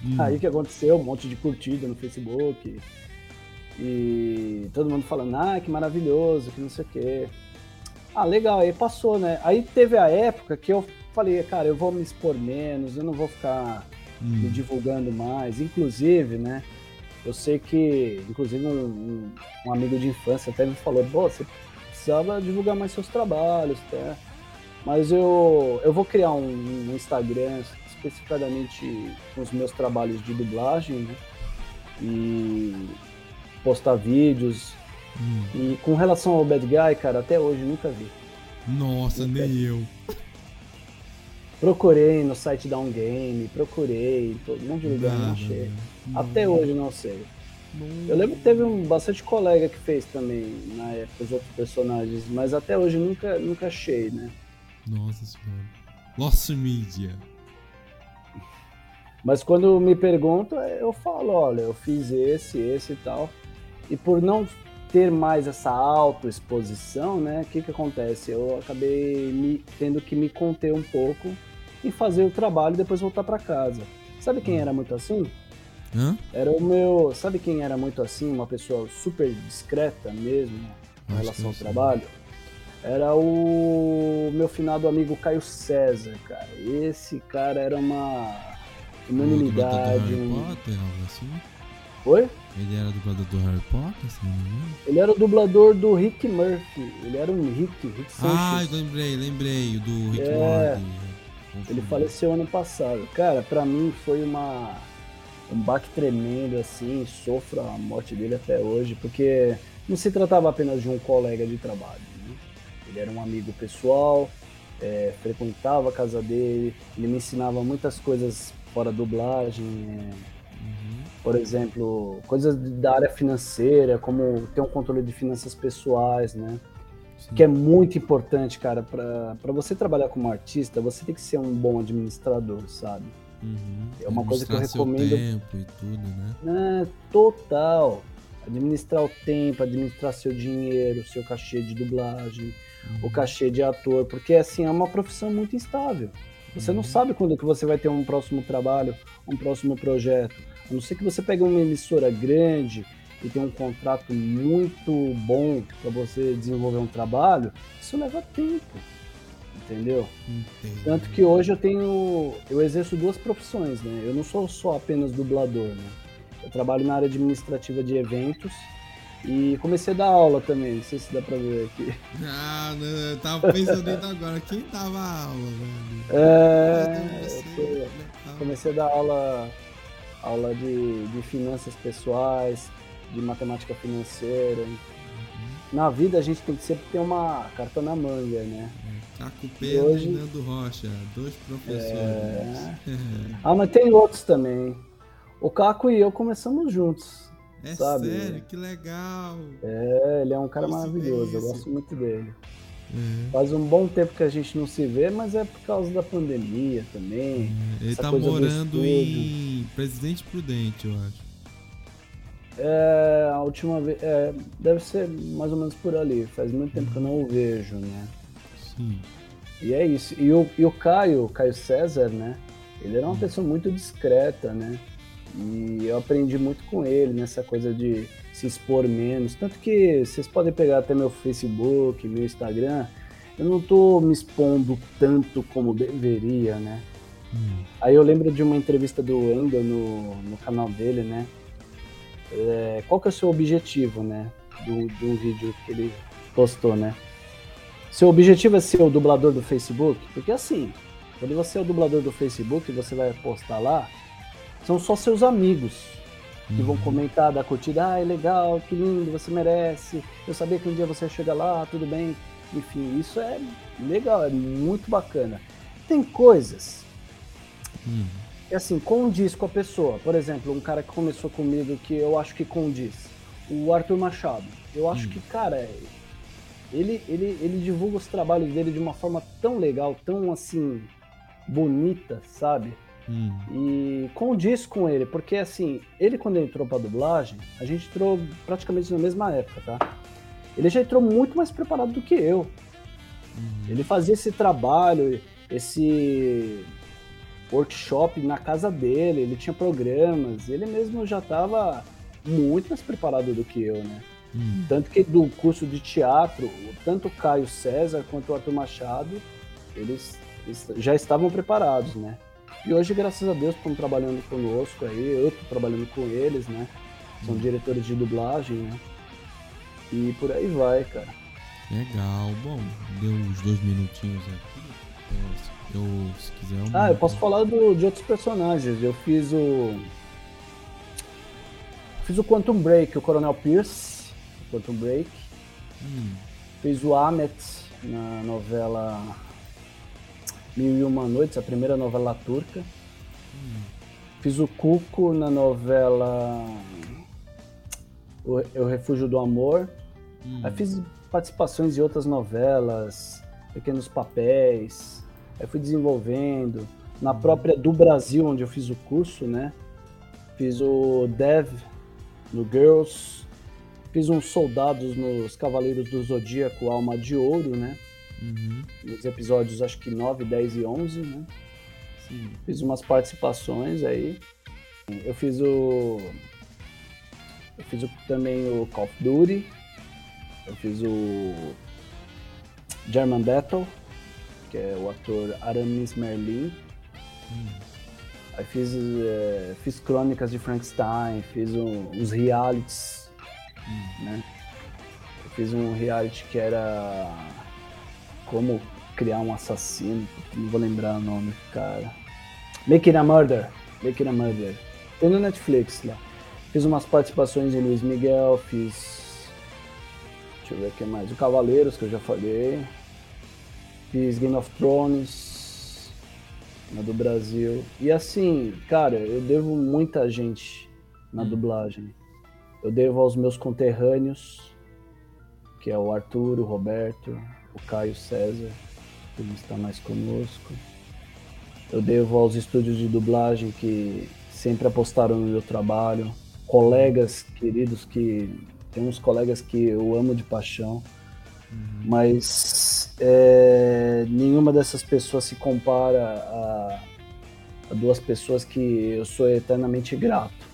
Uhum. Aí o que aconteceu? Um monte de curtida no Facebook. E todo mundo falando, ah, que maravilhoso, que não sei o quê. Ah, legal, aí passou, né? Aí teve a época que eu falei, cara, eu vou me expor menos, eu não vou ficar me Uhum. divulgando mais. Inclusive, né? Eu sei que, inclusive, um, um- amigo de infância até me falou, pô, você precisava divulgar mais seus trabalhos, tá? Mas eu, eu vou criar um, um Instagram especificadamente com os meus trabalhos de dublagem, né? E postar vídeos. Uhum. E com relação ao Bad Guy, cara, até hoje nunca vi. Nossa, nem eu. Procurei no site da Um Game, procurei todo um monte de lugar, não achei. velho. Até hoje não sei. Nossa. Eu lembro que teve um, bastante colega que fez também na época os outros personagens, mas até hoje nunca, nunca achei, né? Nossa senhora. Lost Media. Mas quando me perguntam, eu falo, olha, eu fiz esse, esse e tal. E por não ter mais essa autoexposição, né, o que que acontece? Eu acabei me, tendo que me conter um pouco e fazer o trabalho e depois voltar para casa. Sabe quem era muito assim? Hã? Era o meu. Sabe quem era muito assim? Uma pessoa super discreta mesmo em relação ao trabalho? Era o meu finado amigo Caio César, cara. Esse cara era uma unanimidade. Um... Potter, assim? Oi? Ele era dublador do Harry Potter, se não me engano? Ele era o dublador do Rick Murphy. Ele era um Rick, Rick Ah, Sanchez. lembrei, lembrei. O do Rick É. Morty. Ele faleceu ano passado. Cara, pra mim foi uma um baque tremendo assim, sofro a morte dele até hoje, porque não se tratava apenas de um colega de trabalho. né? Ele era um amigo pessoal, é, frequentava a casa dele, ele me ensinava muitas coisas fora dublagem, é. Por exemplo, coisas da área financeira, como ter um controle de finanças pessoais, né? Sim. que é muito importante, cara, para você trabalhar como artista, você tem que ser um bom administrador, sabe? Uhum. É uma coisa que eu recomendo- tempo e tudo, né? É, total. Administrar o tempo, administrar seu dinheiro, seu cachê de dublagem, o cachê de ator, porque assim é uma profissão muito instável. Você não Uhum. sabe quando que você vai ter um próximo trabalho, um próximo projeto. A não ser que você pegue uma emissora grande e tenha um contrato muito bom para você desenvolver um trabalho, isso leva tempo. Entendeu? Entendo. Tanto que hoje eu tenho. Eu exerço duas profissões, né? Eu não sou só apenas dublador, né? Eu trabalho na área administrativa de eventos e comecei a dar aula também. Não sei se dá pra ver aqui. Ah, não, eu tava pensando nisso agora. Quem dava aula, velho? É, Eu tô- legal. comecei a dar aula, aula de, de finanças pessoais, de matemática financeira. Na vida a gente tem que sempre ter uma carta na manga, né? Caco Pedro hoje- e Nando Rocha, dois professores. Ah, mas tem outros também. O Caco e eu começamos juntos. É Sabe? sério, que legal. É, ele é um cara maravilhoso, eu Coincidência. gosto muito dele. É. Faz um bom tempo que a gente não se vê, mas é por causa da pandemia também. Ele Essa tá morando em Presidente Prudente, eu acho. É, a última vez. é, deve ser mais ou menos por ali. Faz muito tempo que eu não o vejo, né? Sim. E é isso. E o, e o Caio, o Caio César, né? Ele era uma pessoa muito discreta, né? E eu aprendi muito com ele nessa coisa de se expor menos. Tanto que vocês podem pegar até meu Facebook, meu Instagram. Eu não tô me expondo tanto como deveria, né? Hum. Aí eu lembro de uma entrevista do Wendel no, no canal dele, né? É, qual que é o seu objetivo, né? Do, de um vídeo que ele postou, né? Seu objetivo é ser o dublador do Facebook? Porque assim, quando você é o dublador do Facebook você vai postar lá, são só seus amigos que vão comentar da curtida, ah, é legal, que lindo, você merece, eu sabia que um dia você ia chegar lá, tudo bem. Enfim, isso é legal, é muito bacana. Tem coisas Hum. E assim, condiz com a pessoa. Por exemplo, um cara que começou comigo que eu acho que condiz. O Arthur Machado. Eu acho Hum. que, cara, ele, ele, ele divulga os trabalhos dele de uma forma tão legal, tão assim, bonita, sabe? Hum. E condiz com ele, porque assim, ele quando entrou pra dublagem, a gente entrou praticamente na mesma época, tá? Ele já entrou muito mais preparado do que eu. Uhum. Ele fazia esse trabalho, esse workshop na casa dele, ele tinha programas, ele mesmo já estava muito mais preparado do que eu, né? Hum. Tanto que do curso de teatro, tanto o Caio César quanto o Arthur Machado, eles já estavam preparados, né? E hoje, graças a Deus, estão trabalhando conosco aí, eu estou trabalhando com eles, né? São diretores de dublagem, né? E por aí vai, cara. Legal. Bom, deu uns dois minutinhos aqui. Eu, eu, se quiser, eu Ah, eu posso falar do- de outros personagens. Eu fiz o. Fiz o Quantum Break, o Coronel Pierce, Quantum Break. Hum. Fiz o Ahmet na novela Mil e Uma Noites, a primeira novela turca. Fiz o Cuco na novela O, o Refúgio do Amor. Hum. Aí fiz participações em outras novelas, pequenos papéis. Aí fui desenvolvendo. Na própria do Brasil, onde eu fiz o curso, né? Fiz o Dev no Girls. Fiz uns soldados nos Cavaleiros do Zodíaco Alma de Ouro, né? Uhum. Nos episódios acho que 9, 10 e 11, né? Sim. Fiz umas participações aí. Eu fiz o. Eu fiz o- também o Call of Duty. Eu fiz o. German Battle, que é o ator Aramis Merlin. Aí fiz, eh, fiz crônicas de Frankenstein, fiz um- uns realities, né? Eu fiz um reality que era como criar um assassino, não vou lembrar o nome, cara. Making a Murder, Making a Murder. Tem no Netflix lá. Fiz umas participações em Luiz Miguel, fiz. Deixa eu ver o que mais. O Cavaleiros, que eu já falei. Fiz Game of Thrones, na do Brasil. E assim, cara, eu devo muita gente na dublagem. Eu devo aos meus conterrâneos, que é o Arthur, o Roberto, o Caio César, que não está mais conosco. Eu devo aos estúdios de dublagem que sempre apostaram no meu trabalho, colegas queridos que tem uns colegas que eu amo de paixão, mas é, nenhuma dessas pessoas se compara a, a duas pessoas que eu sou eternamente grato.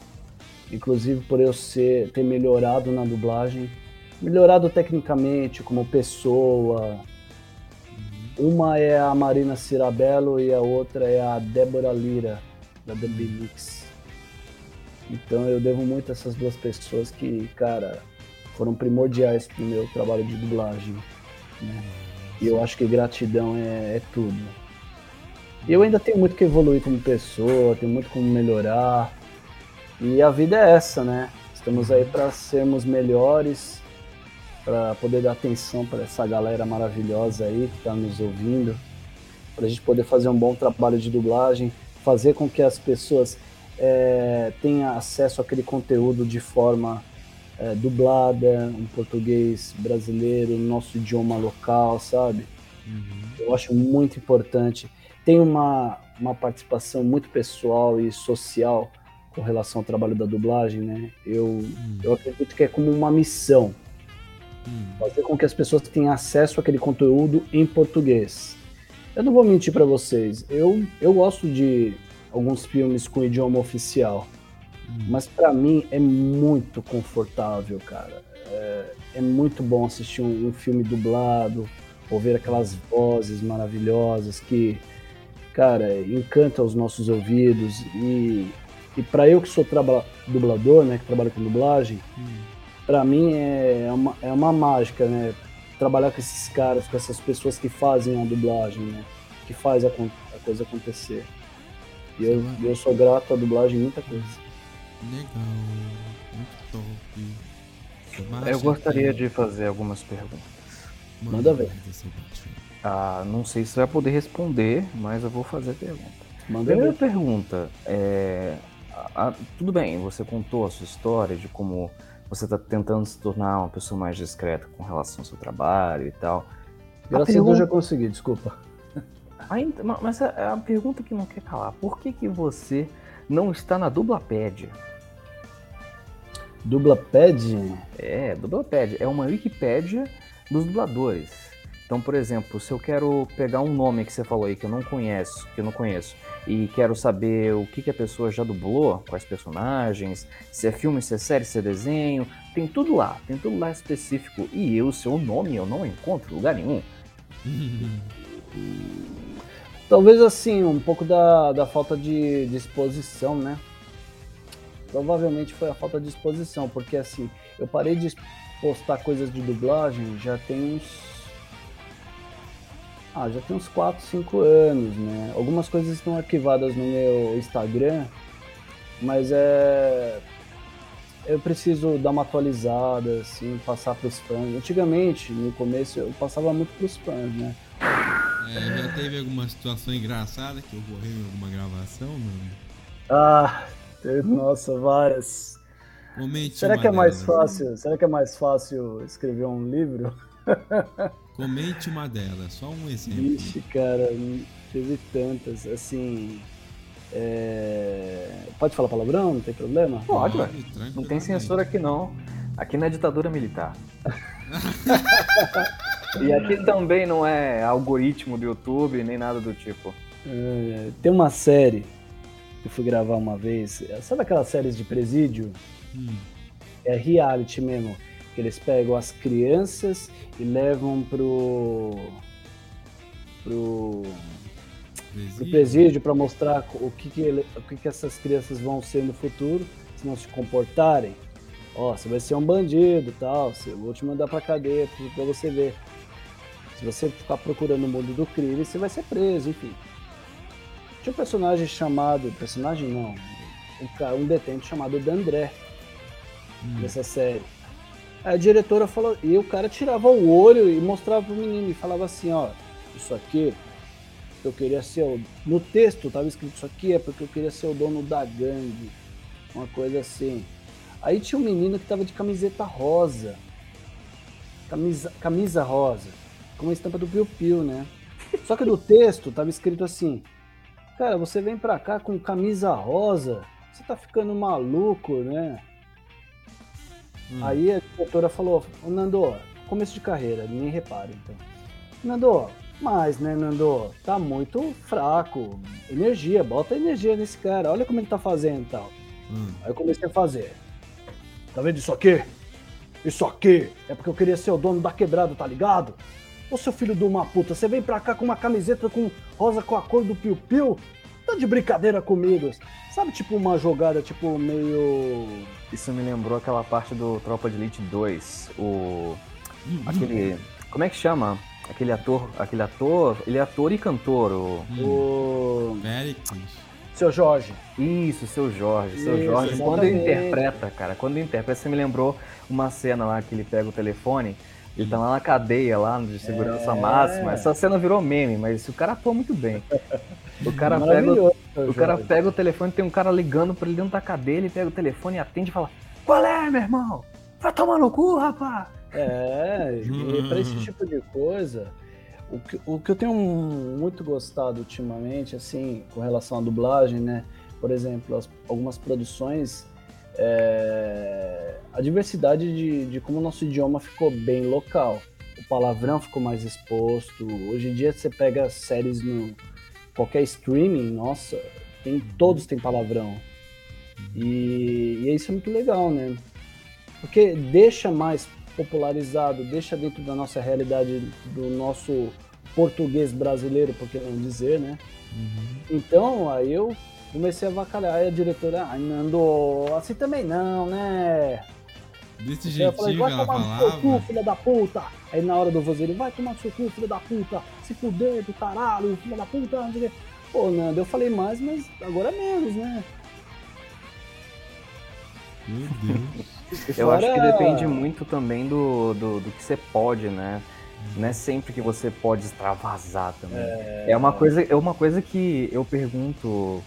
Inclusive por eu ser ter melhorado na dublagem, melhorado tecnicamente como pessoa, uma é a Marina Cirabello e a outra é a Débora Lira, da The Mix. Então eu devo muito a essas duas pessoas que, cara, foram primordiais pro meu trabalho de dublagem. né? E eu acho que gratidão é, é tudo. E eu ainda tenho muito que evoluir como pessoa, tenho muito como melhorar. E a vida é essa, né? Estamos aí para sermos melhores, para poder dar atenção para essa galera maravilhosa aí que está nos ouvindo, para a gente poder fazer um bom trabalho de dublagem, fazer com que as pessoas é, tenham acesso àquele conteúdo de forma é, dublada, em português brasileiro, no nosso idioma local, sabe? Eu acho muito importante. Tem uma, uma participação muito pessoal e social com relação ao trabalho da dublagem, né? Eu, eu acredito que é como uma missão fazer com que as pessoas tenham acesso àquele conteúdo em português. Eu não vou mentir para vocês, eu, eu gosto de alguns filmes com idioma oficial, mas para mim é muito confortável, cara. É, é muito bom assistir um, um filme dublado, ouvir aquelas vozes maravilhosas que, cara, encantam os nossos ouvidos e, e para eu que sou dublador, né, que trabalho com dublagem, para mim é uma, é uma mágica, né? Trabalhar com esses caras, com essas pessoas que fazem a dublagem, né? Que faz a, a coisa acontecer. E eu, eu sou grato à dublagem em muita coisa. Legal. Muito top. Eu gostaria de fazer algumas perguntas. Manda ver. Sebastião. Ah, não sei se você vai poder responder, mas eu vou fazer a pergunta. Manda Primeira ver. pergunta, é, a, a, tudo bem, você contou a sua história de como você está tentando se tornar uma pessoa mais discreta com relação ao seu trabalho e tal. Graças a, pergunta... Deus já consegui, desculpa. Ainda, mas a, a, pergunta que não quer calar, por que, que você não está na Dublapédia? Dublapad? É, Dublapad. É uma Wikipédia dos dubladores. Então, por exemplo, se eu quero pegar um nome que você falou aí que eu não conheço, que eu não conheço, e quero saber o que, que a pessoa já dublou, quais personagens, se é filme, se é série, se é desenho, tem tudo lá, tem tudo lá específico. E eu, seu nome, eu não encontro lugar nenhum. Talvez assim, um pouco da, da falta de disposição, né? Provavelmente foi a falta de disposição, porque assim, eu parei de postar coisas de dublagem já tem uns. Ah, já tem uns 4, 5 anos, né? Algumas coisas estão arquivadas no meu Instagram, mas é. Eu preciso dar uma atualizada, assim, passar para os fãs. Antigamente, no começo, eu passava muito para os fãs, né? É, já teve alguma situação engraçada que ocorreu em alguma gravação, mano? Ah, nossa, várias. Comente será que é mais delas. fácil? Será que é mais fácil escrever um livro? Comente uma delas, só um exemplo. Ixi, cara, teve tantas, assim. É... Pode falar palavrão? Não tem problema? Pode, ué. Não tem censura aqui não. Aqui não é ditadura militar. E aqui também não é algoritmo do YouTube, nem nada do tipo. É, tem uma série que eu fui gravar uma vez. Sabe aquelas séries de presídio? Hum. É reality mesmo. Que eles pegam as crianças e levam pro. pro. presídio, pro presídio para mostrar o que, que, ele, o que, que essas crianças vão ser no futuro se não se comportarem. Ó, você vai ser um bandido tal, eu vou te mandar pra cadeia pra você ver. Se você ficar procurando o mundo do crime, você vai ser preso, enfim. Tinha um personagem chamado. Personagem não. Um, um detento chamado D'André. Hum. Nessa série. A diretora falou. E o cara tirava o olho e mostrava pro menino e falava assim: ó, isso aqui eu queria ser o. No texto tava escrito isso aqui é porque eu queria ser o dono da gangue. Uma coisa assim. Aí tinha um menino que tava de camiseta rosa. Camisa, camisa rosa com uma estampa do Piu Piu, né? Só que no texto tava escrito assim: Cara, você vem pra cá com camisa rosa, você tá ficando maluco, né? Hum. Aí a diretora falou: Nando, começo de carreira, nem repare então. Nando, mas, né, Nando, tá muito fraco. Energia, bota energia nesse cara, olha como ele tá fazendo e tal. Hum. Aí eu comecei a fazer. Tá vendo isso aqui? Isso aqui é porque eu queria ser o dono da quebrada, tá ligado? Ô seu filho de uma puta, você vem pra cá com uma camiseta com rosa com a cor do Piu Piu? Tá de brincadeira comigo? Sabe, tipo, uma jogada, tipo, meio. Isso me lembrou aquela parte do Tropa de Elite 2. O. Aquele. Como é que chama? Aquele ator. Aquele ator. Ele é ator e cantor. O. o... Félix. Seu Jorge. Isso, seu Jorge. Seu Isso, Jorge, exatamente. quando ele interpreta, cara, quando ele interpreta, você me lembrou uma cena lá que ele pega o telefone ele tá lá na cadeia, lá de segurança é... máxima. Essa cena virou meme, mas o cara atua muito bem. O cara, pega, o, o cara pega o telefone, tem um cara ligando pra ele dentro da cadeia, ele pega o telefone e atende e fala: Qual é, meu irmão? Vai tomar no cu, rapaz! É, e pra esse tipo de coisa, o que, o que eu tenho muito gostado ultimamente, assim, com relação à dublagem, né? Por exemplo, as, algumas produções é, a diversidade de, de como o nosso idioma ficou bem local. O palavrão ficou mais exposto. Hoje em dia você pega séries no qualquer streaming, nossa, tem todos têm palavrão. E, e isso é muito legal, né? Porque deixa mais popularizado, deixa dentro da nossa realidade, do nosso português brasileiro, por que não dizer, né? Uhum. Então, aí eu comecei a vacalhar. Aí a diretora, ai, Nando, assim também não, né? Desse jeitinho eu falei, vai tomar no seu cu, filha da puta. Aí na hora do vozeiro, vai tomar no seu cu, filha da puta. Se fuder do caralho, filha da puta. Não sei Pô, Nando, eu falei mais, mas agora menos, né? Meu Deus. eu acho que depende muito também do, do, do que você pode, né? Não é sempre que você pode extravasar também. É... é uma coisa, é uma coisa que eu pergunto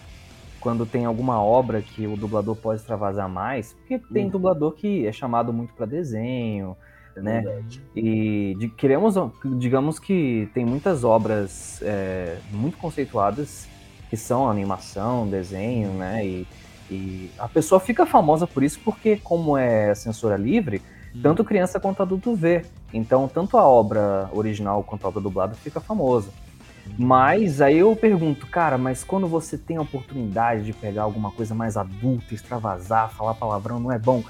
quando tem alguma obra que o dublador pode extravasar mais, porque tem hum. dublador que é chamado muito para desenho, é né? Verdade. E de, queremos, digamos que tem muitas obras é, muito conceituadas que são animação, desenho, né? E, e a pessoa fica famosa por isso porque, como é censura livre, hum. tanto criança quanto adulto vê. Então, tanto a obra original quanto a obra dublada fica famosa. Mas aí eu pergunto, cara, mas quando você tem a oportunidade de pegar alguma coisa mais adulta, extravasar, falar palavrão, não é bom?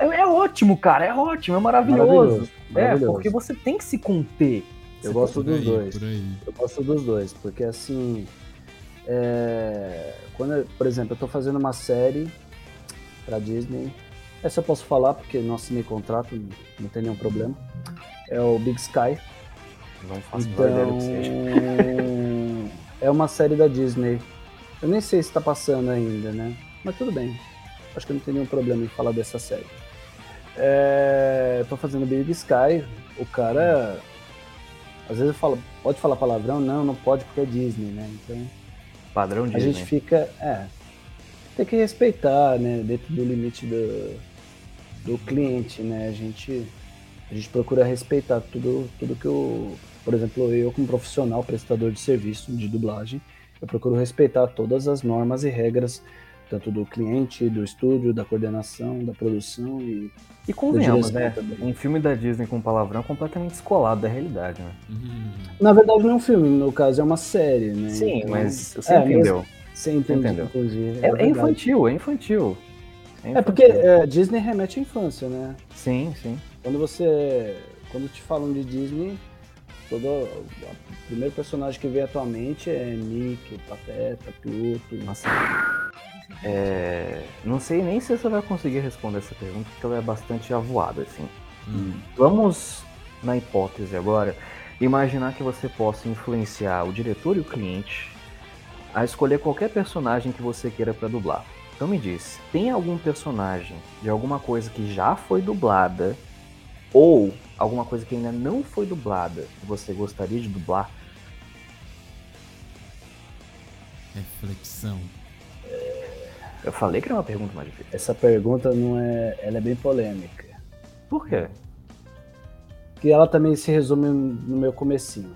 É, é ótimo, cara, é ótimo, é maravilhoso. maravilhoso, maravilhoso. É, porque você tem que se conter. Eu gosto dos aí, dois. Eu gosto dos dois, porque assim. É... Quando, por exemplo, eu tô fazendo uma série pra Disney. Essa eu posso falar porque não assinei contrato, não tem nenhum problema. É o Big Sky não faço então, ideia do que seja. é uma série da Disney. Eu nem sei se está passando ainda, né? Mas tudo bem. Acho que não tem nenhum problema em falar dessa série. É, tô fazendo Big Sky. O cara. Às vezes fala, pode falar palavrão? Não, não pode porque é Disney, né? Então. Padrão Disney. A gente fica. É. Tem que respeitar, né? Dentro do limite do, do cliente, né? A gente, a gente procura respeitar tudo, tudo que o, por exemplo, eu como profissional prestador de serviço de dublagem, eu procuro respeitar todas as normas e regras tanto do cliente, do estúdio, da coordenação, da produção e e convenhamos, né? Também. Um filme da Disney com palavrão é completamente descolado da realidade, né? Uhum. Na verdade não é um filme, no caso é uma série, né? Sim, então, mas você é, entendeu. Você entendeu, inclusive. É, é, é infantil, é infantil. É, infantil. é porque é, Disney remete à infância, né? Sim, sim. Quando você. Quando te falam de Disney, Todo, o primeiro personagem que vem atualmente é Nick, Pateta, Pluto. Nossa. É, não sei nem se você vai conseguir responder essa pergunta, porque ela é bastante avoada, assim. Hum. Vamos, na hipótese agora, imaginar que você possa influenciar o diretor e o cliente a escolher qualquer personagem que você queira para dublar. Então me diz, tem algum personagem de alguma coisa que já foi dublada ou alguma coisa que ainda não foi dublada que você gostaria de dublar? Reflexão. Eu falei que era uma pergunta mais difícil. Essa pergunta não é, ela é bem polêmica. Por quê? Porque ela também se resume no meu comecinho.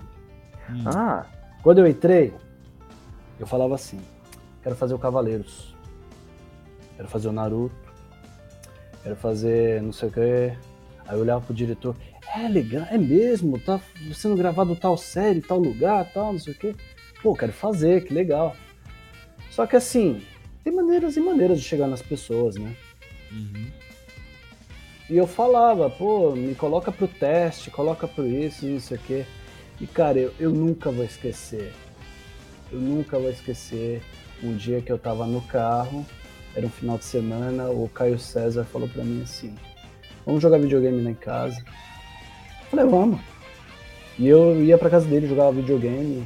Hum. Ah. Quando eu entrei, eu falava assim: quero fazer o Cavaleiros, quero fazer o Naruto, quero fazer não sei o que. Aí eu olhava pro diretor, é legal, é mesmo, tá sendo gravado tal série, tal lugar, tal, não sei o quê. Pô, quero fazer, que legal. Só que assim, tem maneiras e maneiras de chegar nas pessoas, né? Uhum. E eu falava, pô, me coloca pro teste, coloca pro isso, não sei o quê. E cara, eu, eu nunca vou esquecer. Eu nunca vou esquecer um dia que eu tava no carro, era um final de semana, o Caio César falou pra mim assim: vamos jogar videogame lá em casa. Falei, vamos. E eu ia pra casa dele, jogava videogame.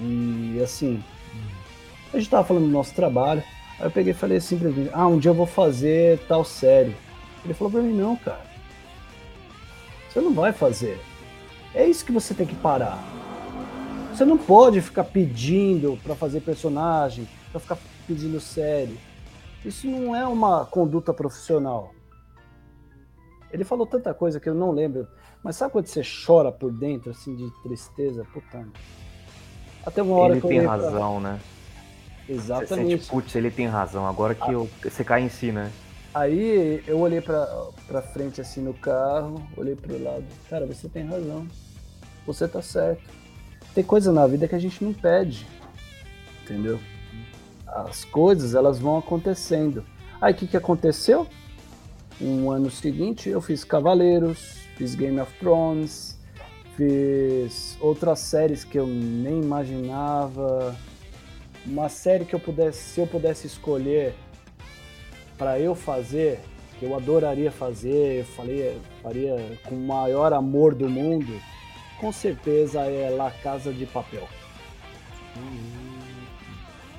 E assim, a gente tava falando do nosso trabalho. Aí eu peguei e falei simplesmente, ah, um dia eu vou fazer tal série. Ele falou pra mim, não, cara. Você não vai fazer. É isso que você tem que parar. Você não pode ficar pedindo para fazer personagem, para ficar pedindo série. Isso não é uma conduta profissional. Ele falou tanta coisa que eu não lembro. Mas sabe quando você chora por dentro, assim, de tristeza? Puta. Até uma hora ele que eu. Ele tem razão, pra... né? Exatamente. Você sente, putz, ele tem razão. Agora que ah. eu, você cai em si, né? Aí eu olhei pra, pra frente, assim, no carro, olhei pro lado. Cara, você tem razão. Você tá certo. Tem coisa na vida que a gente não pede. Entendeu? As coisas, elas vão acontecendo. Aí o que, que aconteceu? Um ano seguinte eu fiz Cavaleiros, fiz Game of Thrones, fiz outras séries que eu nem imaginava. Uma série que eu pudesse, se eu pudesse escolher para eu fazer, que eu adoraria fazer, eu falei, faria com o maior amor do mundo, com certeza é La Casa de Papel.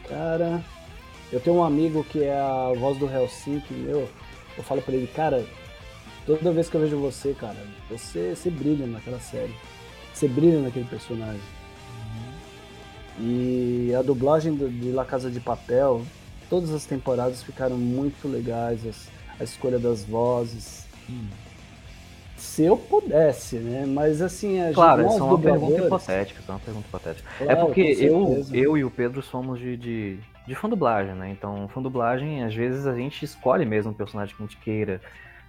Cara, eu tenho um amigo que é a voz do Helsinki, meu, eu falo pra ele, cara, toda vez que eu vejo você, cara, você, você brilha naquela série. Você brilha naquele personagem. E a dublagem do- de La Casa de Papel, todas as temporadas ficaram muito legais, as- a escolha das vozes. Hum. Se eu pudesse, né? Mas assim, a Claro, nós isso é uma pergunta hipotética, é uma pergunta hipotética. é Claro, porque com eu, eu e o Pedro somos de, de, de fã dublagem, né? Então, fã dublagem, às vezes a gente escolhe mesmo um personagem que a gente queira,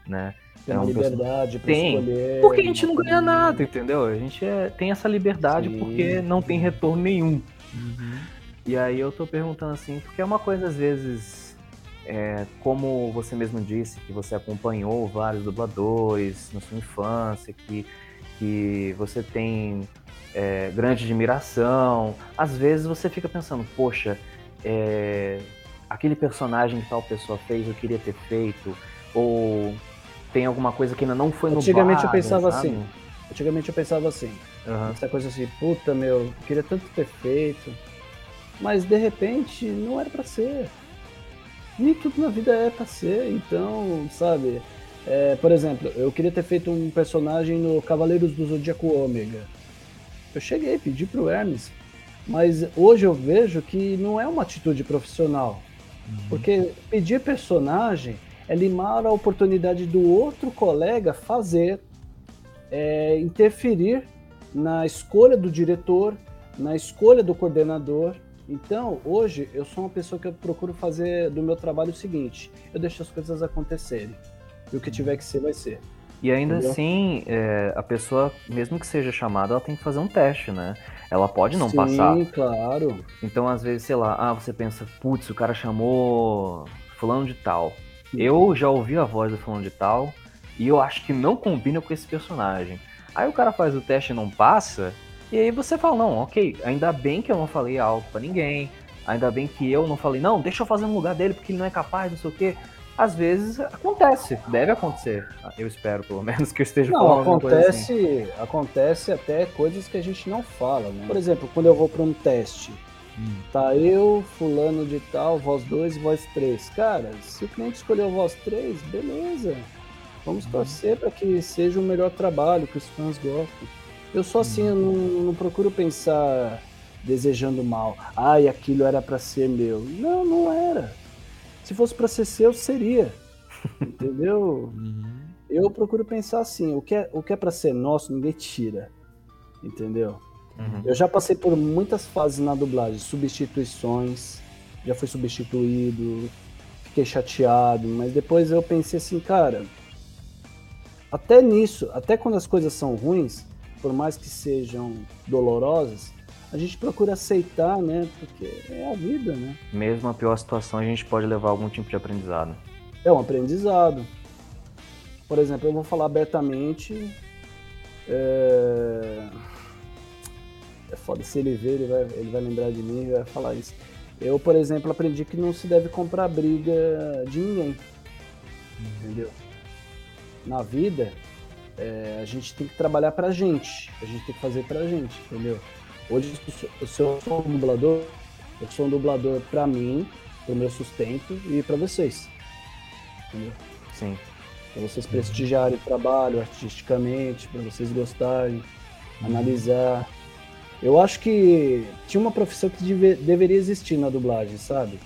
né? tem é uma um liberdade pra Tem, escolher. Porque a gente não ganha nada, entendeu? A gente é- tem essa liberdade Sim. porque não tem retorno nenhum. Uhum. E aí eu tô perguntando assim, porque é uma coisa às vezes, é, como você mesmo disse, que você acompanhou vários dubladores na sua infância, que, que você tem é, grande admiração, às vezes você fica pensando, poxa, é, aquele personagem que tal pessoa fez, eu queria ter feito, ou tem alguma coisa que ainda não foi no Antigamente eu pensava assim. Ah. Antigamente eu pensava assim, essa coisa assim, puta meu, eu queria tanto ter feito, mas de repente não era pra ser. Nem tudo na vida é pra ser, então, sabe? É, por exemplo, eu queria ter feito um personagem no Cavaleiros do Zodíaco Ômega. Eu cheguei, pedi pro Hermes, mas hoje eu vejo que não é uma atitude profissional. Porque pedir personagem é limar a oportunidade do outro colega fazer, é, interferir na escolha do diretor, na escolha do coordenador. Então, hoje, eu sou uma pessoa que eu procuro fazer do meu trabalho o seguinte: eu deixo as coisas acontecerem. E o que tiver que ser, vai ser. E ainda Entendeu? assim, é, a pessoa, mesmo que seja chamada, ela tem que fazer um teste, né? Ela pode não Sim, passar. claro. Então, às vezes, sei lá, ah, você pensa, putz, o cara chamou fulano de tal. Eu já ouvi a voz do fulano de tal e eu acho que não combina com esse personagem. Aí o cara faz o teste e não passa, e aí você fala, não, ok, ainda bem que eu não falei algo pra ninguém, ainda bem que eu não falei, não, deixa eu fazer no lugar dele porque ele não é capaz, não sei o quê. Às vezes acontece, deve acontecer. Eu espero, pelo menos, que eu esteja Não, falando alguma coisa assim. acontece, acontece até coisas que a gente não fala, né? Por exemplo, quando eu vou para um teste, Hum. tá eu, fulano de tal, voz 2 e voz 3. Cara, se o cliente escolheu voz 3, beleza. Vamos torcer para que seja o melhor trabalho, que os fãs gostem. Eu sou assim, eu não, não procuro pensar desejando mal. Ai, aquilo era para ser meu. Não, não era. Se fosse para ser seu, seria. Entendeu? Uhum. Eu procuro pensar assim, o que é, o que é para ser nosso, ninguém tira. Entendeu? Uhum. Eu já passei por muitas fases na dublagem, substituições, já fui substituído, fiquei chateado, mas depois eu pensei assim, cara, até nisso, até quando as coisas são ruins, por mais que sejam dolorosas, a gente procura aceitar, né? Porque é a vida, né? Mesmo a pior situação, a gente pode levar algum tipo de aprendizado. É um aprendizado. Por exemplo, eu vou falar abertamente. É, é foda, se ele ver, ele vai, ele vai lembrar de mim e vai falar isso. Eu, por exemplo, aprendi que não se deve comprar briga de ninguém. Entendeu? Na vida, é, a gente tem que trabalhar pra gente. A gente tem que fazer pra gente, entendeu? Hoje, se eu- sou um dublador, eu sou um dublador pra mim, pro meu sustento e pra vocês. Entendeu? Sim. Para vocês prestigiarem o trabalho artisticamente, para vocês gostarem, analisar. Eu acho que tinha uma profissão que deve- deveria existir na dublagem, sabe?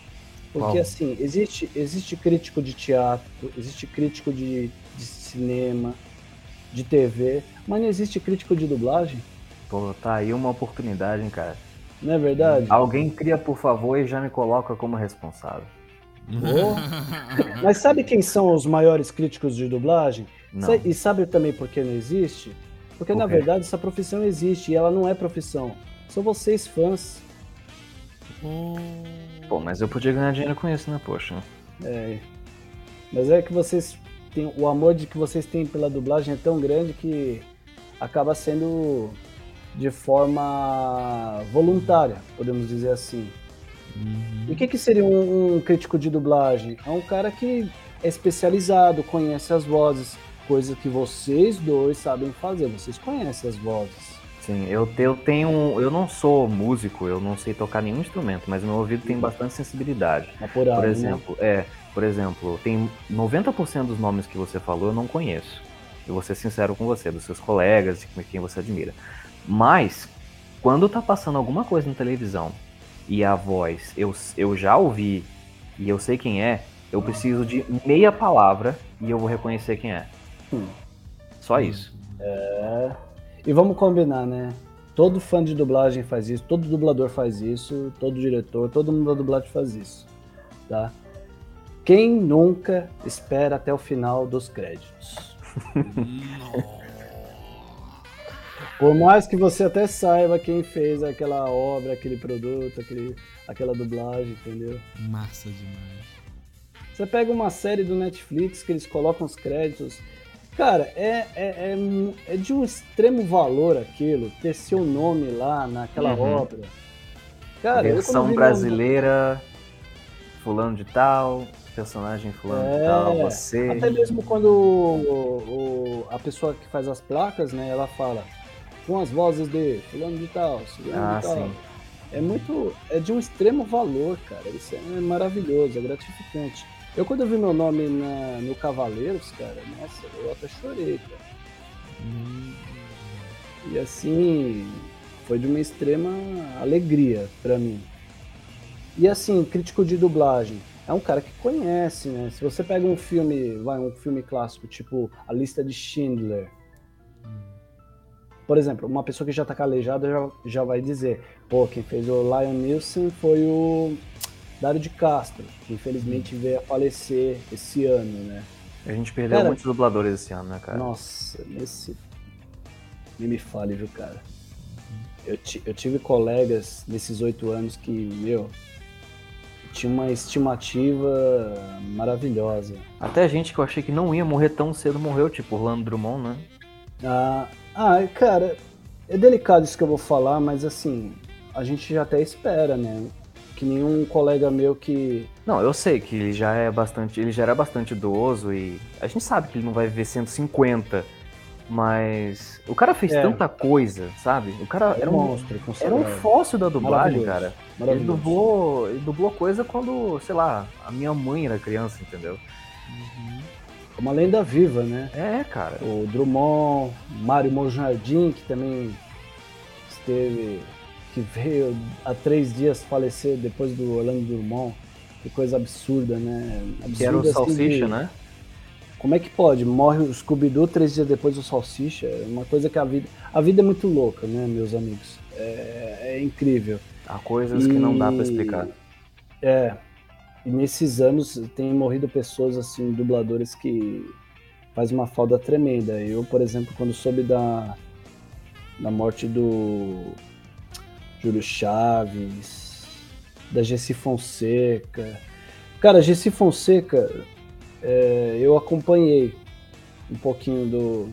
Porque assim, existe, existe crítico de teatro, existe crítico de, de cinema, de TV, mas não existe crítico de dublagem, Pô, tá aí uma oportunidade, hein, cara. não é verdade? Alguém cria, por favor, e já me coloca como responsável. Oh. Mas sabe quem são os maiores críticos de dublagem? Não. E sabe também por que não existe? Porque Por na verdade essa profissão existe e ela não é profissão. São vocês fãs. Pô, mas eu podia ganhar dinheiro com isso, né, poxa? É. Mas é que vocês têm. O amor de que vocês têm pela dublagem é tão grande que acaba sendo de forma voluntária, podemos dizer assim. Uhum. E o que, que seria um, um crítico de dublagem? É um cara que é especializado, conhece as vozes, coisa que vocês dois sabem fazer, vocês conhecem as vozes. Sim, eu, eu tenho. Eu não sou músico, eu não sei tocar nenhum instrumento, mas meu ouvido tem bastante sensibilidade. Apurado, Por né? exemplo, é, por exemplo, tem 90% dos nomes que você falou eu não conheço. Eu vou ser sincero com você, dos seus colegas e com quem você admira. Mas, quando tá passando alguma coisa na televisão e a voz eu, eu já ouvi e eu sei quem é, eu preciso de meia palavra e eu vou reconhecer quem é. Hum. Só isso. É. E vamos combinar, né? Todo fã de dublagem faz isso, todo dublador faz isso, todo diretor, todo mundo da dublagem faz isso, tá? Quem nunca espera até o final dos créditos? Por mais que você até saiba quem fez aquela obra, aquele produto, aquele, aquela dublagem, entendeu? Massa demais. Você pega uma série do Netflix que eles colocam os créditos. Cara, é, é, é, é de um extremo valor aquilo, ter seu nome lá naquela Uhum. obra. Cara, Versão brasileira, fulano de tal, personagem fulano de É, tal, você. Até mesmo quando o- o- a pessoa que faz as placas, né, ela fala com as vozes de fulano de tal, fulano Ah, de tal. sim. É muito. É de um extremo valor, cara. Isso é maravilhoso, é gratificante. Eu quando eu vi meu nome na- no Cavaleiros, cara, nossa, eu até chorei, cara. Hum, E assim, foi de uma extrema alegria pra mim. E assim, crítico de dublagem, é um cara que conhece, né? Se você pega um filme, vai, um filme clássico, tipo A Lista de Schindler, por exemplo, uma pessoa que já tá calejada já, já vai dizer, pô, quem fez o Lion Nielsen foi o Dário de Castro, que infelizmente veio a falecer esse ano, né? A gente perdeu Cara, muitos dubladores esse ano, né, cara? Nossa, nesse. Nem me fale, viu, cara? Eu, eu tive colegas nesses oito anos que, meu, tinha uma estimativa maravilhosa. Até gente que eu achei que não ia morrer tão cedo morreu, tipo Orlando Drummond, né? Ah, ah, cara, é delicado isso que eu vou falar, mas assim, a gente já até espera, né? Que nenhum colega meu que. Não, eu sei que ele já é bastante. Ele já era bastante idoso e. A gente sabe que ele não vai viver 150. Mas. O cara fez É. tanta coisa, sabe? O cara era um, monstro, era um fóssil da dublagem, Maravilhoso, cara. Ele Maravilhoso. dublou, ele dublou coisa quando, sei lá, a minha mãe era criança, entendeu? uhum. É Uma lenda viva, né? É, cara. o Drummond, Mário Monjardim, que também esteve, que veio há três dias falecer depois do Orlando Drummond. Que coisa absurda, né? Absurda, Que era o assim, Salsicha, de- né? Como é que pode? Morre o Scooby-Doo três dias depois do Salsicha. É uma coisa que a vida... A vida é muito louca, né, meus amigos? É, é incrível. Há coisas que não dá pra E- explicar. É. E nesses anos tem morrido pessoas, assim, dubladores que faz uma falta tremenda. Eu, por exemplo, quando soube da, da morte do Júlio Chaves, da Gessi Fonseca. Cara, a Gessi Fonseca, é, eu acompanhei um pouquinho do,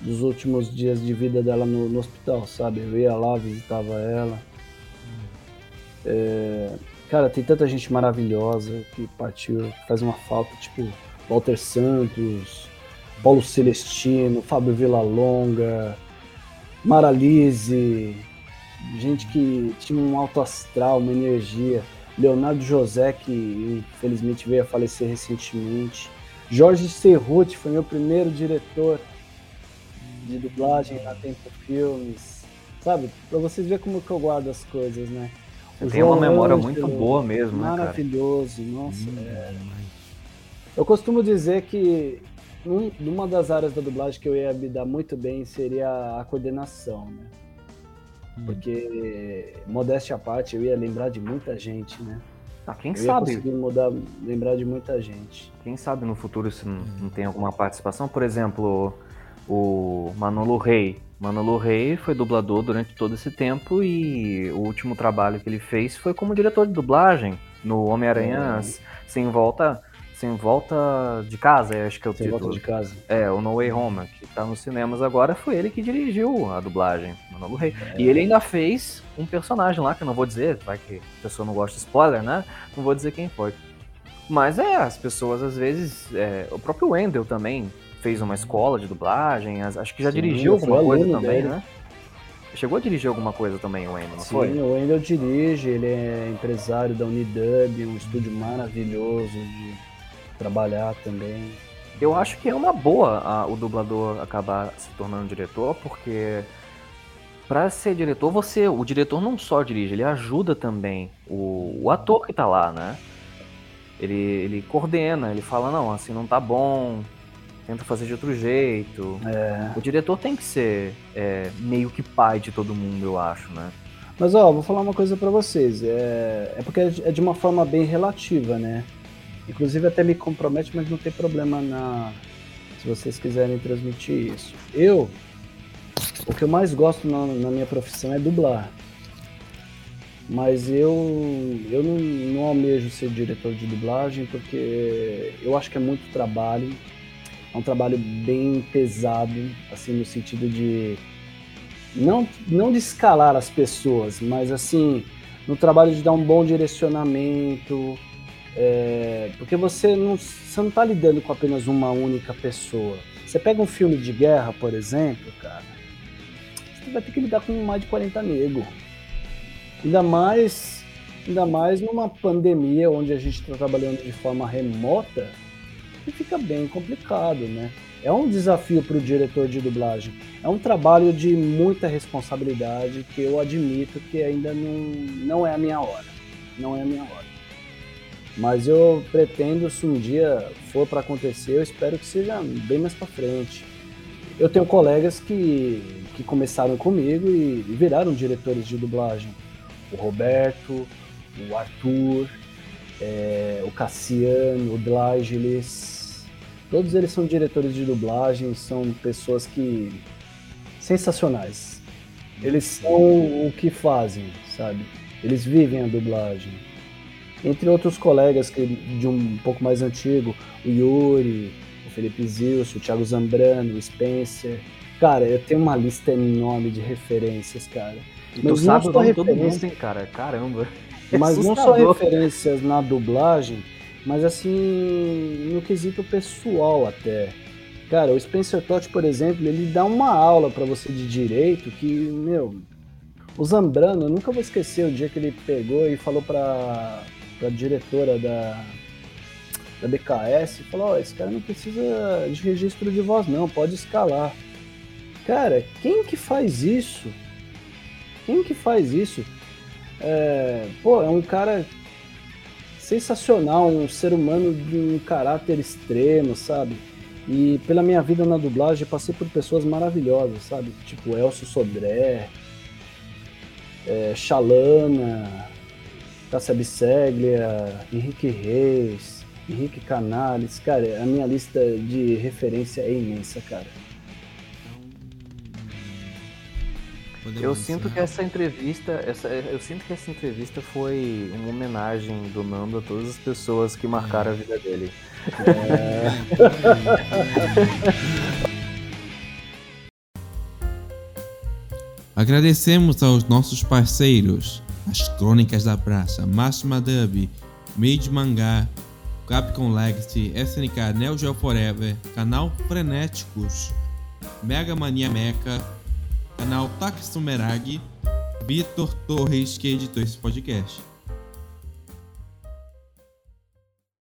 dos últimos dias de vida dela no, no hospital, sabe? Eu ia lá, visitava ela. É, cara, tem tanta gente maravilhosa que partiu, que faz uma falta, tipo Walter Santos, Paulo Celestino, Fábio Villalonga, Maralise, gente que tinha um alto astral, uma energia. Leonardo José, que infelizmente veio a falecer recentemente. Jorge Cerruti foi meu primeiro diretor de dublagem na Tempo Filmes. Sabe? Pra vocês verem como que eu guardo as coisas, né? Você tem uma memória muito boa mesmo, né, cara? Maravilhoso, nossa. Hum, é. Eu costumo dizer que um, uma das áreas da dublagem que eu ia me dar muito bem seria a coordenação, né? Hum. Porque, modéstia à parte, eu ia lembrar de muita gente, né? Ah, quem Eu ia sabe? conseguir mudar, lembrar de muita gente. Quem sabe no futuro se não, não tem alguma participação? Por exemplo, o Manolo Rey. Manolo Rey foi dublador durante todo esse tempo e o último trabalho que ele fez foi como diretor de dublagem no Homem-Aranha É. Sem Volta Sem Volta de Casa, acho que é o Sem título. volta de casa. É, o No Way Home, que tá nos cinemas agora, foi ele que dirigiu a dublagem, Manolo Rey. É. E ele ainda fez um personagem lá, que eu não vou dizer, vai que a pessoa não gosta de spoiler, né? Não vou dizer quem foi. Mas é, as pessoas às vezes. é, o próprio Wendell também fez uma escola de dublagem, acho que já Sim, dirigiu alguma coisa também, dele. né? Chegou a dirigir alguma coisa também, o Wendell, não Sim, foi? o Wendel dirige, ele é empresário da Unidub, um estúdio maravilhoso de trabalhar também. Eu acho que é uma boa a- o dublador acabar se tornando diretor, porque para ser diretor, você, o diretor não só dirige, ele ajuda também o, o ator que tá lá, né? Ele, ele coordena, ele fala, não, assim não tá bom, tenta fazer de outro jeito. É. O diretor tem que ser é, meio que pai de todo mundo, eu acho, né? Mas ó, vou falar uma coisa para vocês. É, é porque é de uma forma bem relativa, né? Inclusive até me compromete, mas não tem problema na se vocês quiserem transmitir isso. Eu o que eu mais gosto na, na minha profissão é dublar. Mas eu, eu não, não almejo ser diretor de dublagem porque eu acho que é muito trabalho. É um trabalho bem pesado, assim, no sentido de. Não, não de escalar as pessoas, mas assim, no trabalho de dar um bom direcionamento. É, porque você não, você não tá lidando com apenas uma única pessoa. Você pega um filme de guerra, por exemplo, cara você vai ter que lidar com mais de 40 negros. Ainda mais, ainda mais numa pandemia onde a gente está trabalhando de forma remota, e fica bem complicado, né? É um desafio para o diretor de dublagem. É um trabalho de muita responsabilidade que eu admito que ainda não, não é a minha hora. Não é a minha hora. Mas eu pretendo, se um dia for para acontecer, eu espero que seja bem mais para frente. Eu tenho colegas que, que começaram comigo e, e viraram diretores de dublagem. O Roberto, o Arthur, é, o Cassiano, o Dlágeles. Todos eles são diretores de dublagem, são pessoas que. sensacionais. Eles são o que fazem, sabe? Eles vivem a dublagem. Entre outros colegas que, de um pouco mais antigo, o Yuri, o Felipe Zilso, o Thiago Zambrano, o Spencer. Cara, eu tenho uma lista enorme de referências, cara. E Mas tu sabe o nome todo mundo, hein, cara? Caramba. Mas não só referências na dublagem, mas assim, no quesito pessoal até. Cara, o Spencer Totti, por exemplo, ele dá uma aula para você de direito que, meu, o Zambrano, eu nunca vou esquecer o dia que ele pegou e falou pra, pra diretora da, da BKS falou: oh, esse cara não precisa de registro de voz, não, pode escalar. Cara, quem que faz isso? Quem que faz isso? É, pô, é um cara sensacional, um ser humano de um caráter extremo, sabe? E pela minha vida na dublagem passei por pessoas maravilhosas, sabe? Tipo Elcio Sodré, é, Xalana, Cássia Bisseglia, Henrique Reis, Henrique Canales, cara, a minha lista de referência é imensa, cara. Podemos eu sinto que essa entrevista, essa, eu sinto que essa entrevista foi uma homenagem do Nando a todas as pessoas que marcaram a vida dele. É... Agradecemos aos nossos parceiros, as Crônicas da Praça, Máxima Dub, Made Mangá, Capcom Legacy, SNK Neo Geo Forever, canal Frenéticos, Mega Mania Mecha, canal Taksumerag, Vitor Torres que editou esse podcast.